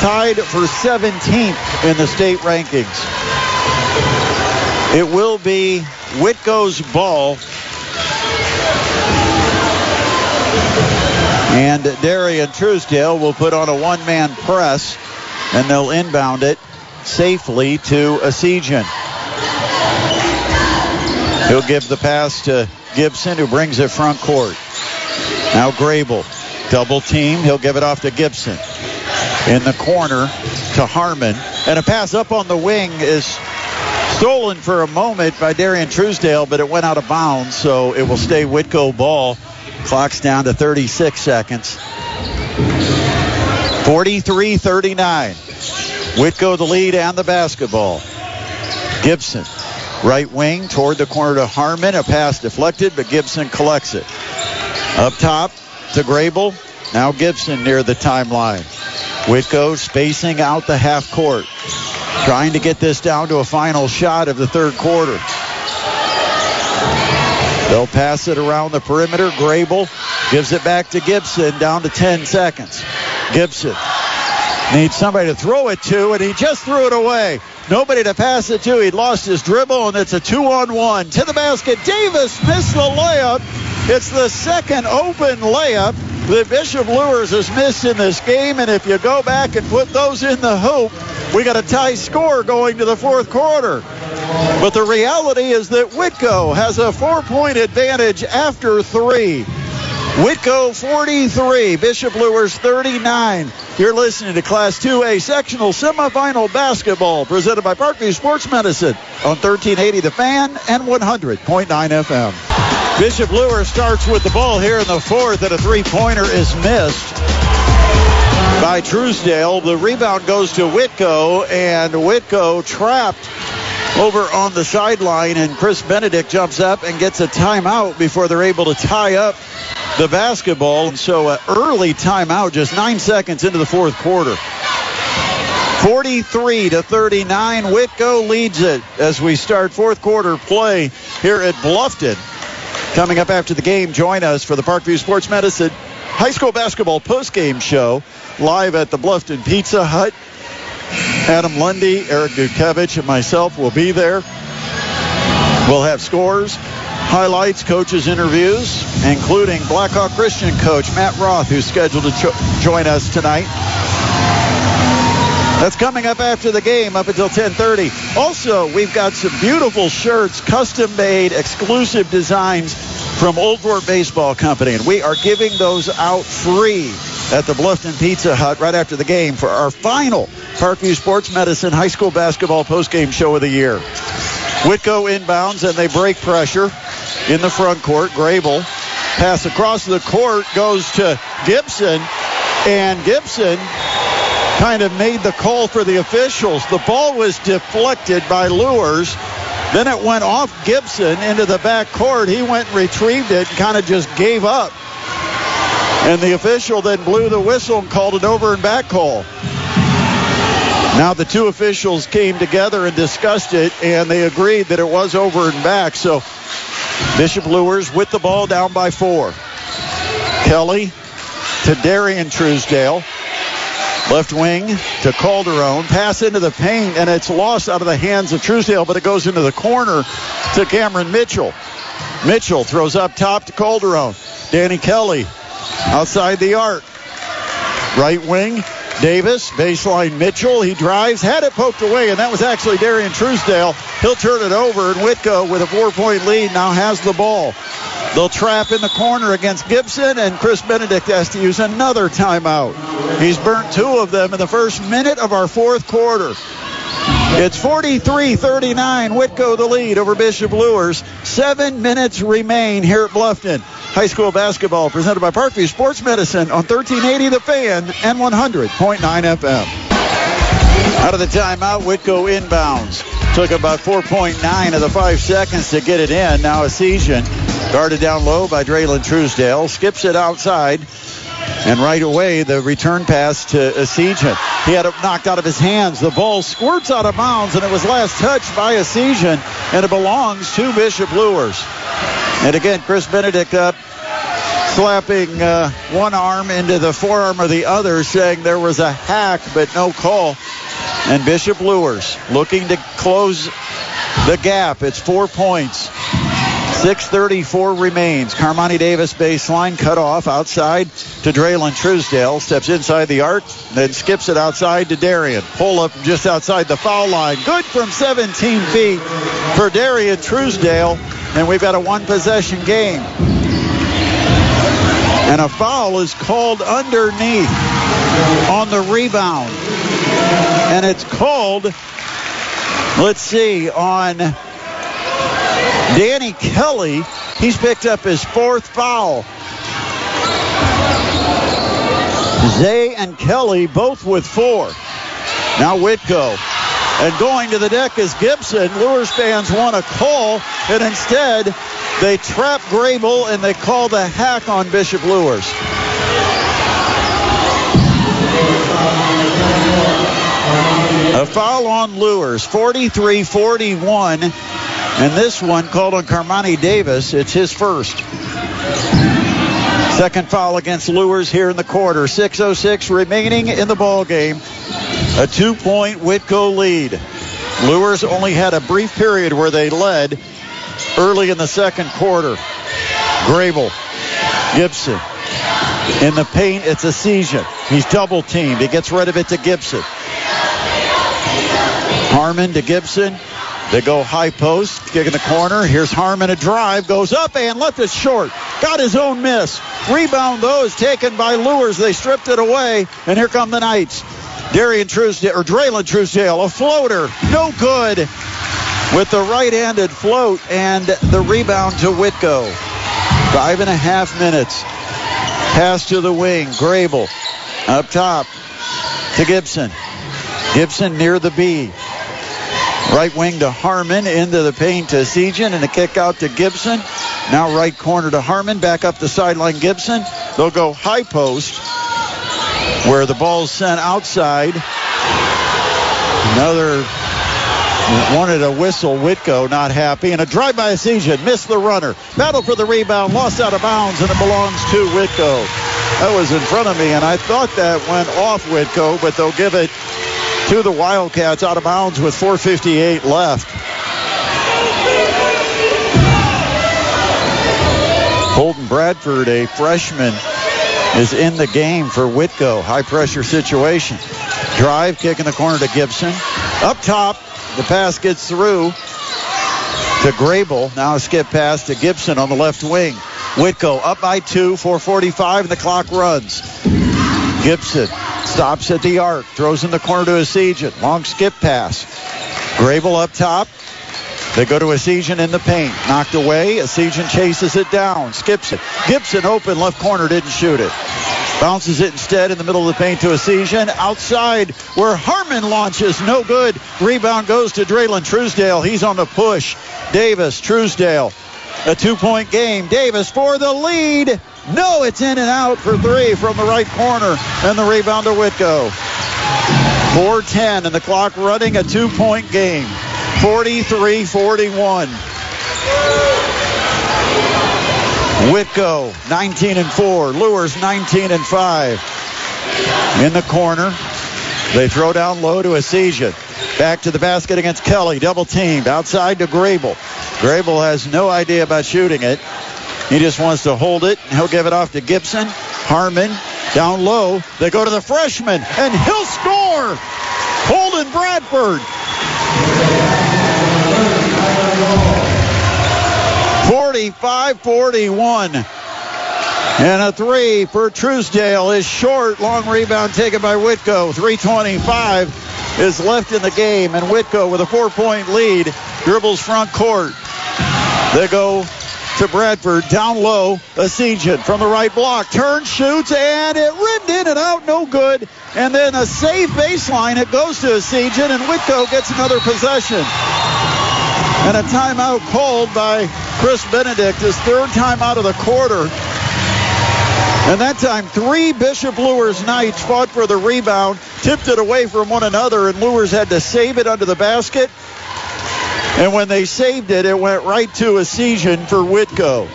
tied for 17th in the state rankings. It will be Whitko's ball And Darian Truesdale will put on a one-man press, and they'll inbound it safely to Essegian. He'll give the pass to Gibson, who brings it front court. Now Grable, double team. He'll give it off to Gibson. In the corner to Harmon. And a pass up on the wing is stolen for a moment by Darian Truesdale, but it went out of bounds, so it will stay Whitko ball. Clock's down to 36 seconds. 43-39. Whitko the lead and the basketball. Gibson, right wing toward the corner to Harmon. A pass deflected, but Gibson collects it. Up top to Grable. Now Gibson near the timeline. Whitko spacing out the half court. Trying to get this down to a final shot of the third quarter. They'll pass it around the perimeter. Grable gives it back to Gibson down to 10 seconds. Gibson needs somebody to throw it to, and he just threw it away. Nobody to pass it to. He lost his dribble, and it's a two on one. To the basket. Davis missed the layup. It's the second open layup that Bishop Luers has missed in this game, and if you go back and put those in the hoop, we got a tie score going to the fourth quarter. But the reality is that Whitko has a four-point advantage after three. Whitko 43, Bishop Luers 39. You're listening to Class 2A sectional semifinal basketball presented by Parkview Sports Medicine on 1380 The Fan and 100.9 FM. Bishop Luers starts with the ball here in the fourth, and a three-pointer is missed by Truesdale. The rebound goes to Whitko, and Whitko trapped over on the sideline, and Chris Benedict jumps up and gets a timeout before they're able to tie up the basketball. And so an early timeout, just nine seconds into the fourth quarter. 43 to 39. Whitko leads it as we start fourth quarter play here at Bluffton. Coming up after the game, join us for the Parkview Sports Medicine high school basketball postgame show live at the Bluffton Pizza Hut. Adam Lundy, Eric Dukevich, and myself will be there. We'll have scores, highlights, coaches' interviews, including Blackhawk Christian coach Matt Roth, who's scheduled to cho- join us tonight. That's coming up after the game, up until 10:30. Also, we've got some beautiful shirts, custom-made, exclusive designs from Old Fort Baseball Company, and we are giving those out free at the Bluffton Pizza Hut right after the game for our final Parkview Sports Medicine High School Basketball postgame show of the year. Whitko inbounds and they break pressure in the front court. Grable pass across the court goes to Gibson, and Gibson kind of made the call for the officials. The ball was deflected by Luers. Then it went off Gibson into the back court. He went and retrieved it and kind of just gave up. And the official then blew the whistle and called an over and back call. Now the two officials came together and discussed it, and they agreed that it was over and back. So Bishop Luers with the ball down by four. Kelly to Darian Truesdale. Left wing to Calderon. Pass into the paint, and it's lost out of the hands of Truesdale, but it goes into the corner to Cameron Mitchell. Mitchell throws up top to Calderon. Danny Kelly outside the arc. Right wing, Davis, baseline Mitchell. He drives, had it poked away, and that was actually Darian Truesdale. He'll turn it over, and Whitko, with a four point lead, now has the ball. They'll trap in the corner against Gibson, and Chris Benedict has to use another timeout. He's burnt two of them in the first minute of our fourth quarter. It's 43-39. Whitko the lead over Bishop Luers. Seven minutes remain here at Bluffton. High school basketball presented by Parkview Sports Medicine on 1380 The Fan and 100.9 FM. Out of the timeout, Whitko inbounds. Took about 4.9 of the five seconds to get it in. Now Essegian guarded down low by Draylen Truesdale. Skips it outside. And right away, the return pass to Essegian. He had it knocked out of his hands. The ball squirts out of bounds, and it was last touched by Essegian, and it belongs to Bishop Luers. And again, Chris Benedict up, slapping uh, one arm into the forearm of the other, saying there was a hack, but no call. And Bishop Luers looking to close the gap. It's four points. 6.34 remains. Carmani Davis baseline cut off outside to Draylen Truesdale. Steps inside the arc, then skips it outside to Darian. Pull up just outside the foul line. Good from 17 feet for Darian Truesdale. And we've got a one possession game. And a foul is called underneath on the rebound. And it's called, let's see, on Danny Kelly. He's picked up his fourth foul. Zay and Kelly both with four. Now Whitko. And going to the deck is Gibson. Luers fans want a call, and instead they trap Grable and they call the hack on Bishop Luers. A foul on Luers, 43-41. And this one called on Carmani Davis. It's his first. Second foul against Luers here in the quarter. 6.06 remaining in the ball game. A two-point Whitko lead. Luers only had a brief period where they led early in the second quarter. Grable, Gibson. In the paint, it's Essegian. He's double teamed. He gets rid of it to Gibson. Harmon to Gibson. They go high post, kick in the corner. Here's Harmon a drive, goes up and left it short. Got his own miss. Rebound though is taken by Luers. They stripped it away, and here come the Knights. Darian Truesdale or Draylen Truesdale, a floater, no good with the right-handed float and the rebound to Whitko. Five and a half minutes. Pass to the wing. Grable up top to Gibson. Gibson near the B. Right wing to Harmon, into the paint to Essegian, and a kick out to Gibson. Now right corner to Harmon, back up the sideline Gibson. They'll go high post, where the ball's sent outside. Another wanted a whistle. Whitko not happy. And a drive by Essegian. Missed the runner. Battle for the rebound. Lost out of bounds, and it belongs to Whitko. That was in front of me, and I thought that went off Whitko, but they'll give it to the Wildcats out of bounds with 4.58 left. Holden Bradford, a freshman, is in the game for Whitko. High pressure situation. Drive, kick in the corner to Gibson. Up top, the pass gets through to Grable. Now a skip pass to Gibson on the left wing. Whitko up by two, 4.45, and the clock runs. Gibson stops at the arc, throws in the corner to Essegian. Long skip pass. Grable up top. They go to Essegian in the paint. Knocked away. Essegian chases it down. Skips it. Gibson open left corner. Didn't shoot it. Bounces it instead in the middle of the paint to Essegian. Outside where Harmon launches. No good. Rebound goes to Draylen Truesdale. He's on the push. Davis, Truesdale. A two-point game. Davis for the lead. No, it's in and out for three from the right corner. And the rebound to Whitko. 4-10 and the clock running a two-point game. 43-41. Whitko 19 and 4. Luers 19 and 5. In the corner. They throw down low to Essegian. Back to the basket against Kelly. Double teamed. Outside to Grable. Grable has no idea about shooting it. He just wants to hold it. He'll give it off to Gibson. Harmon down low. They go to the freshman, and he'll score. Holden Bradford. 45-41. And a three for Truesdale is short. Long rebound taken by Whitko. 325 is left in the game. And Whitko with a four-point lead dribbles front court. They go to Bradford. Down low, Essegian from the right block. Turns, shoots, and it rimmed in and out. No good. And then a safe baseline. It goes to Essegian, and Whitko gets another possession. And a timeout called by Chris Benedict, his third timeout of the quarter. And that time, three Bishop Luers Knights fought for the rebound, tipped it away from one another, and Luers had to save it under the basket. And when they saved it, it went right to Essegian for Whitko.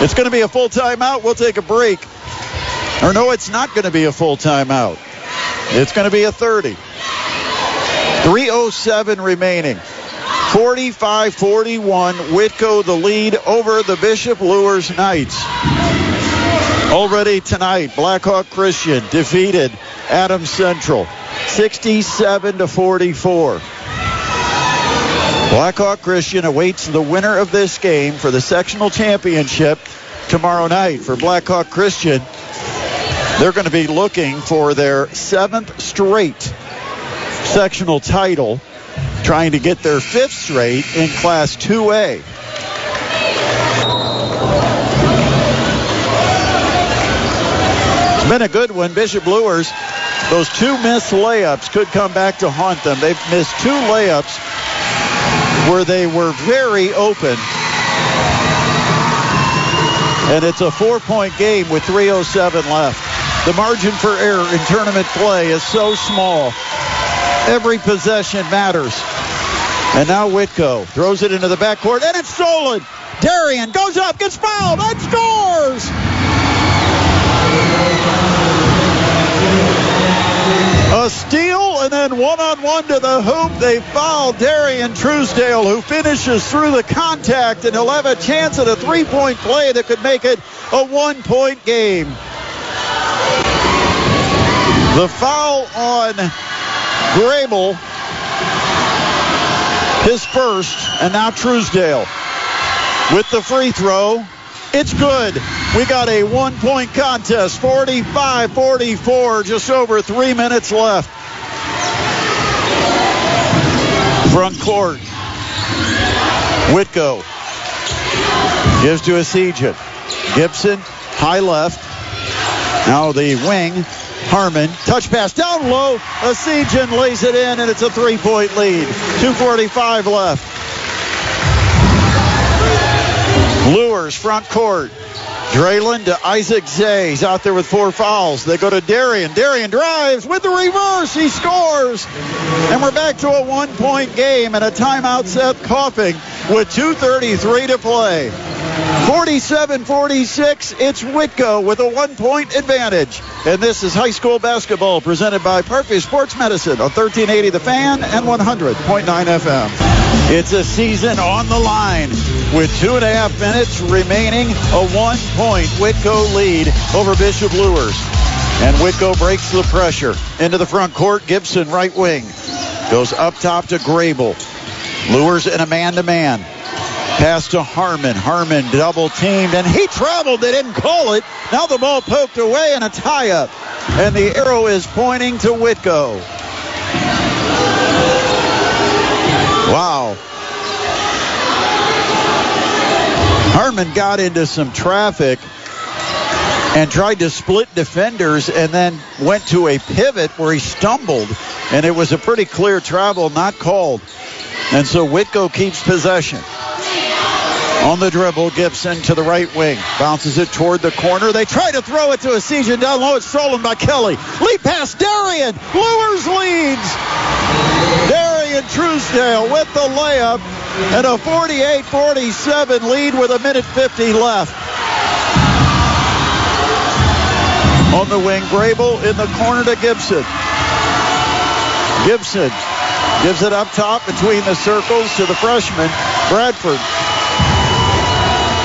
It's going to be a full timeout. We'll take a break. Or no, it's not going to be a full timeout. It's going to be a 30. 307 remaining. 45-41. Whitko the lead over the Bishop Luers Knights. Already tonight, Blackhawk Christian defeated Adams Central 67 to 44. Blackhawk Christian awaits the winner of this game for the sectional championship tomorrow night. For Blackhawk Christian, they're going to be looking for their seventh straight sectional title, trying to get their fifth straight in Class 2A. It's been a good one. Bishop Luers, those two missed layups could come back to haunt them. They've missed two layups where they were very open. And it's a four-point game with 3.07 left. The margin for error in tournament play is so small. Every possession matters. And now Whitko throws it into the backcourt, and it's stolen. Darian goes up, gets fouled, and scores! A steal and then one-on-one to the hoop. They foul Darian Truesdale, who finishes through the contact, and he'll have a chance at a three-point play that could make it a one-point game. The foul on Grable his first, and now Truesdale with the free throw. It's good. We got a one point contest, 45 44, just over three minutes left. Front court. Whitko gives to Essegian. Gibson, high left. Now the wing. Harmon, touch pass down low. Essegian lays it in, and it's a three-point lead. 2.45 left. Luers front court. Draylen to Isaac Zay. He's out there with four fouls. They go to Darian. Darian drives with the reverse. He scores. And we're back to a one-point game and a timeout Seth Coffing with 2.33 to play. 47-46, it's Whitko with a one-point advantage. And this is high school basketball presented by Parkview Sports Medicine on 1380 The Fan and 100.9 FM. It's a season on the line with two and a half minutes remaining. A one-point Whitko lead over Bishop Luers. And Whitko breaks the pressure into the front court. Gibson right wing goes up top to Grable. Luers in a man-to-man. Pass to Harmon. Harmon double teamed and he traveled. They didn't call it. Now the ball poked away and a tie up. And the arrow is pointing to Whitko. Wow. Harmon got into some traffic and tried to split defenders and then went to a pivot where he stumbled. And it was a pretty clear travel, not called. And so Whitko keeps possession. On the dribble, Gibson to the right wing. Bounces it toward the corner. They try to throw it to a Essegian down low. It's stolen by Kelly. Lead pass, Darian. Luers leads. Truesdale with the layup. And a 48-47 lead with a minute 50 left. On the wing, Grable in the corner to Gibson. Gibson gives it up top between the circles to the freshman, Bradford.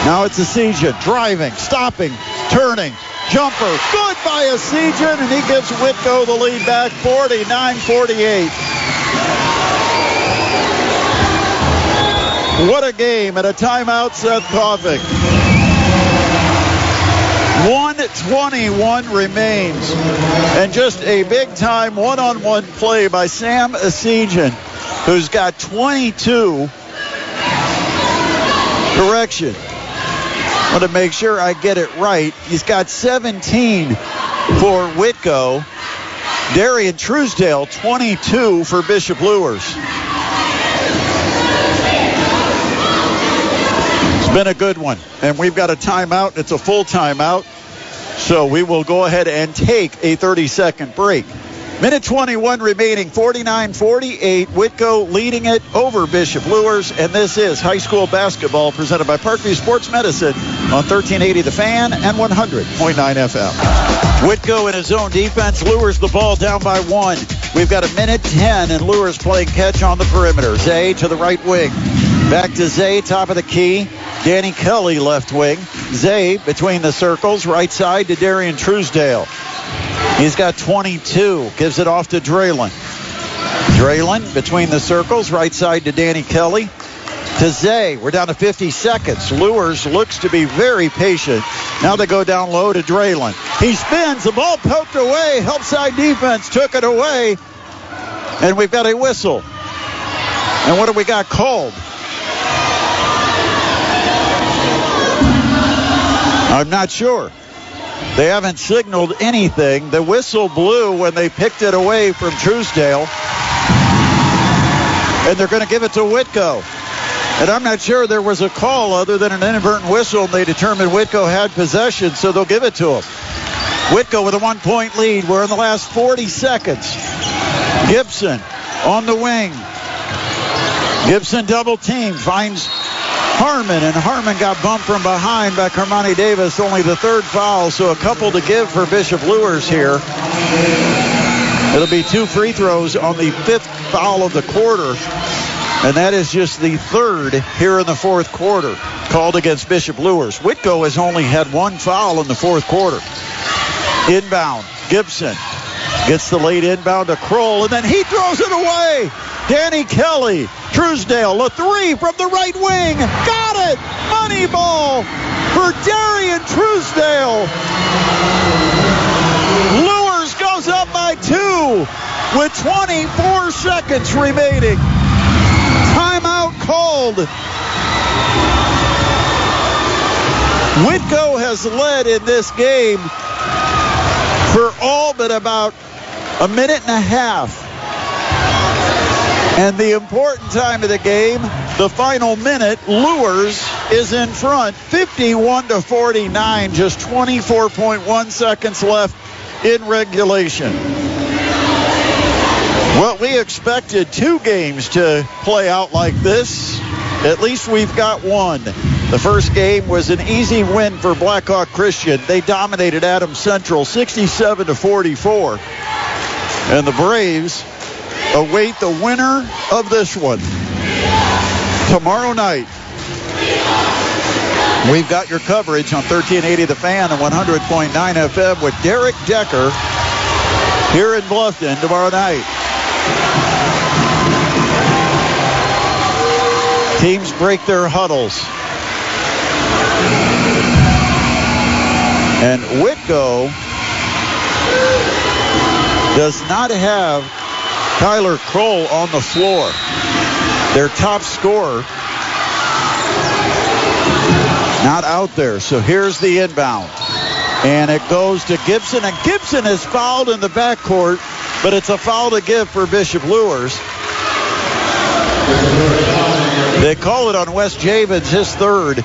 Now it's Essegian driving, stopping, turning, jumper. Good by Essegian, and he gives Whitko the lead back 49-48. What a game at a timeout, Seth Coffing. 121 remains. And just a big time one-on-one play by Sam Essegian, who's got 22. Correction. I want to make sure I get it right. He's got 17 for Whitko. Darian Truesdale, 22 for Bishop Luers. Been a good one. And we've got a timeout. It's a full timeout. So we will go ahead and take a 30 second break. Minute 21 remaining, 49-48. Whitko leading it over Bishop Luers, and this is high school basketball presented by Parkview Sports Medicine on 1380 The Fan and 100.9 FM. Whitko in his own defense Luers the ball down by one. We've got a minute 10, and Luers playing catch on the perimeter. Zay to the right wing. Back to Zay, top of the key. Danny Kelly, left wing. Zay between the circles, right side to Darian Truesdale. He's got 22. Gives it off to Draylen. Draylen between the circles, right side to Danny Kelly. To Zay. We're down to 50 seconds. Luers looks to be very patient. Now they go down low to Draylen. He spins. The ball poked away. Help side defense took it away. And we've got a whistle. And what do we got called? I'm not sure. They haven't signaled anything. The whistle blew when they picked it away from Truesdale. And they're going to give it to Whitko. And I'm not sure there was a call other than an inadvertent whistle, and they determined Whitko had possession, so they'll give it to him. Whitko with a one-point lead. We're in the last 40 seconds. Gibson on the wing. Gibson double team finds Harmon, and Harmon got bumped from behind by Carmani Davis, only the third foul, so a couple to give for Bishop Luers here. It'll be two free throws on the fifth foul of the quarter, and that is just the third here in the fourth quarter called against Bishop Luers. Whitko has only had one foul in the fourth quarter. Inbound, Gibson gets the late inbound to Kroll, and then he throws it away. Danny Kelly Truesdale, a three from the right wing. Got it! Money ball for Darian Truesdale. Luers goes up by two with 24 seconds remaining. Timeout called. Whitko has led in this game for all but about a minute and a half. And the important time of the game, the final minute, Luers is in front, 51 to 49, just 24.1 seconds left in regulation. Well, we expected two games to play out like this. At least we've got one. The first game was an easy win for Blackhawk Christian. They dominated Adams Central 67 to 44. And the Braves await the winner of this one. Tomorrow night, we've got your coverage on 1380 The Fan and 100.9 FM with Derek Decker here in Bluffton tomorrow night. Teams break their huddles. And Whitko does not have Kyler Kroll on the floor. Their top scorer not out there. So here's the inbound. And it goes to Gibson. And Gibson is fouled in the backcourt, but it's a foul to give for Bishop Luers. They call it on Wes Javens, his third.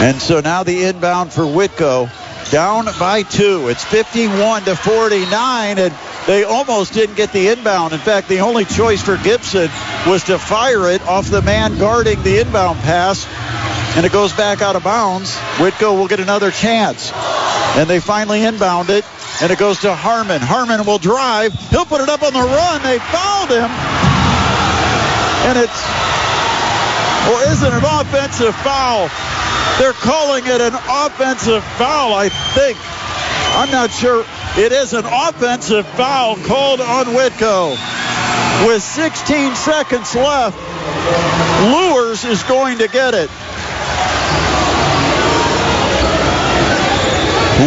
And so now the inbound for Whitko. Down by two. It's 51 to 49, and they almost didn't get the inbound. In fact, the only choice for Gibson was to fire it off the man guarding the inbound pass, and it goes back out of bounds. Whitko will get another chance. And they finally inbound it, and it goes to Harmon. Harmon will drive. He'll put it up on the run. They fouled him. And it's, or is it an offensive foul? They're calling it an offensive foul, I think. I'm not sure. It is an offensive foul called on Whitko. With 16 seconds left, Luers is going to get it.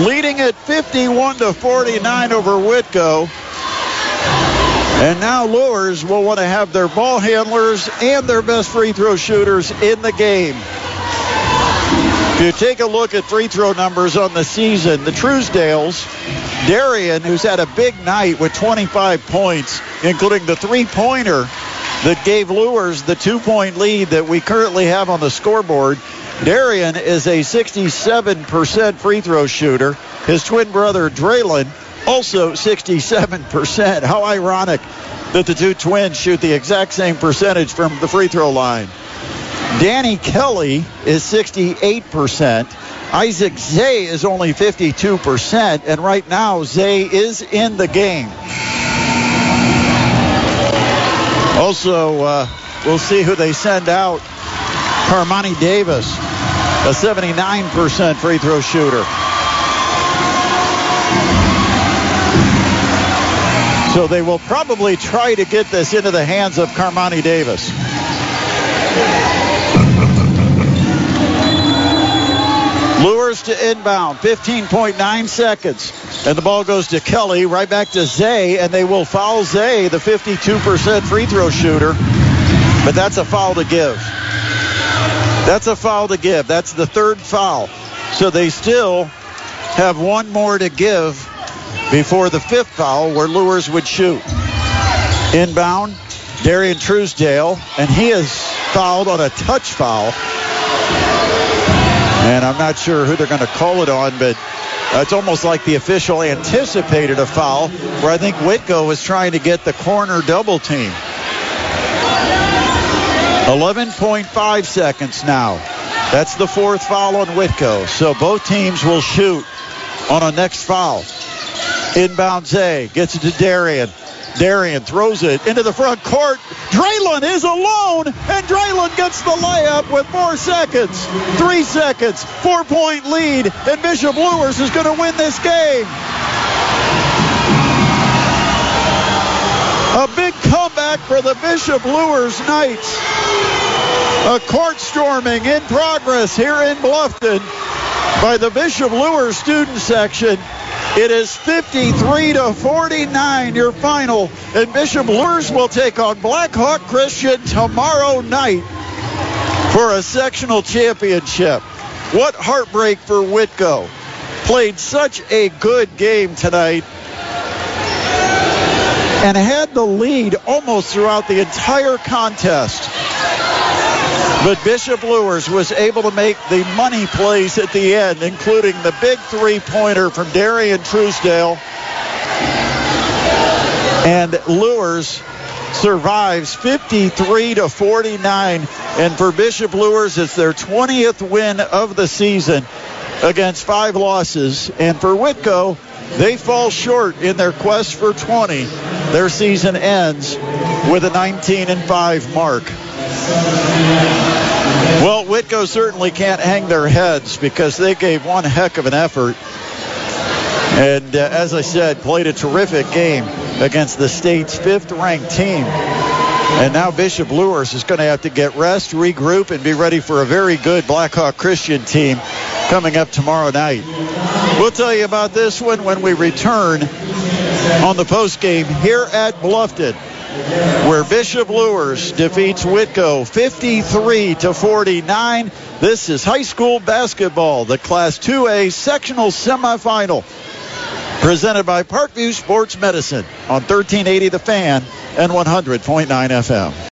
Leading at 51 to 49 over Whitko. And now Luers will want to have their ball handlers and their best free throw shooters in the game. If you take a look at free throw numbers on the season, the Truesdales, Darian, who's had a big night with 25 points, including the three-pointer that gave Luers the two-point lead that we currently have on the scoreboard. Darian is a 67% free throw shooter. His twin brother, Draylen, also 67%. How ironic that the two twins shoot the exact same percentage from the free throw line. Danny Kelly is 68%. Isaac Zay is only 52%. And right now, Zay is in the game. Also, uh, we'll see who they send out. Carmani Davis, a 79% free throw shooter. So they will probably try to get this into the hands of Carmani Davis. Luers to inbound, 15.9 seconds. And the ball goes to Kelly, right back to Zay, and they will foul Zay, the 52% free throw shooter. But that's a foul to give. That's a foul to give. That's the third foul. So they still have one more to give before the fifth foul where Luers would shoot. Inbound, Darian Truesdale, and he is fouled on a touch foul. And I'm not sure who they're going to call it on, but it's almost like the official anticipated a foul where I think Whitko was trying to get the corner double team. 11.5 seconds now. That's the fourth foul on Whitko. So both teams will shoot on a next foul. Inbound Zay gets it to Darian. Darian throws it into the front court. Draylen is alone, and Draylen gets the layup with four seconds. Three seconds, four point lead, and Bishop Luers is going to win this game. A big comeback for the Bishop Luers Knights. A court storming in progress here in Bluffton by the Bishop Luers student section. It is 53 to 49, your final. And Bishop Luers will take on Blackhawk Christian tomorrow night for a sectional championship. What heartbreak for Whitko. Played such a good game tonight and had the lead almost throughout the entire contest. But Bishop Luers was able to make the money plays at the end, including the big three-pointer from Darian Truesdale. And Luers survives 53 to 49. And for Bishop Luers, it's their 20th win of the season against five losses. And for Whitko, they fall short in their quest for 20. Their season ends with a 19 and 5 mark. Well, Whitko certainly can't hang their heads because they gave one heck of an effort. And uh, as I said, played a terrific game against the state's fifth ranked team. And now Bishop Luers is going to have to get rest, regroup, and be ready for a very good Blackhawk Christian team coming up tomorrow night. We'll tell you about this one when we return on the post game here at Bluffton, where Bishop Luers defeats Whitko 53 to 49. This is high school basketball, the Class 2A sectional semifinal, presented by Parkview Sports Medicine on 1380 The Fan and 100.9 FM.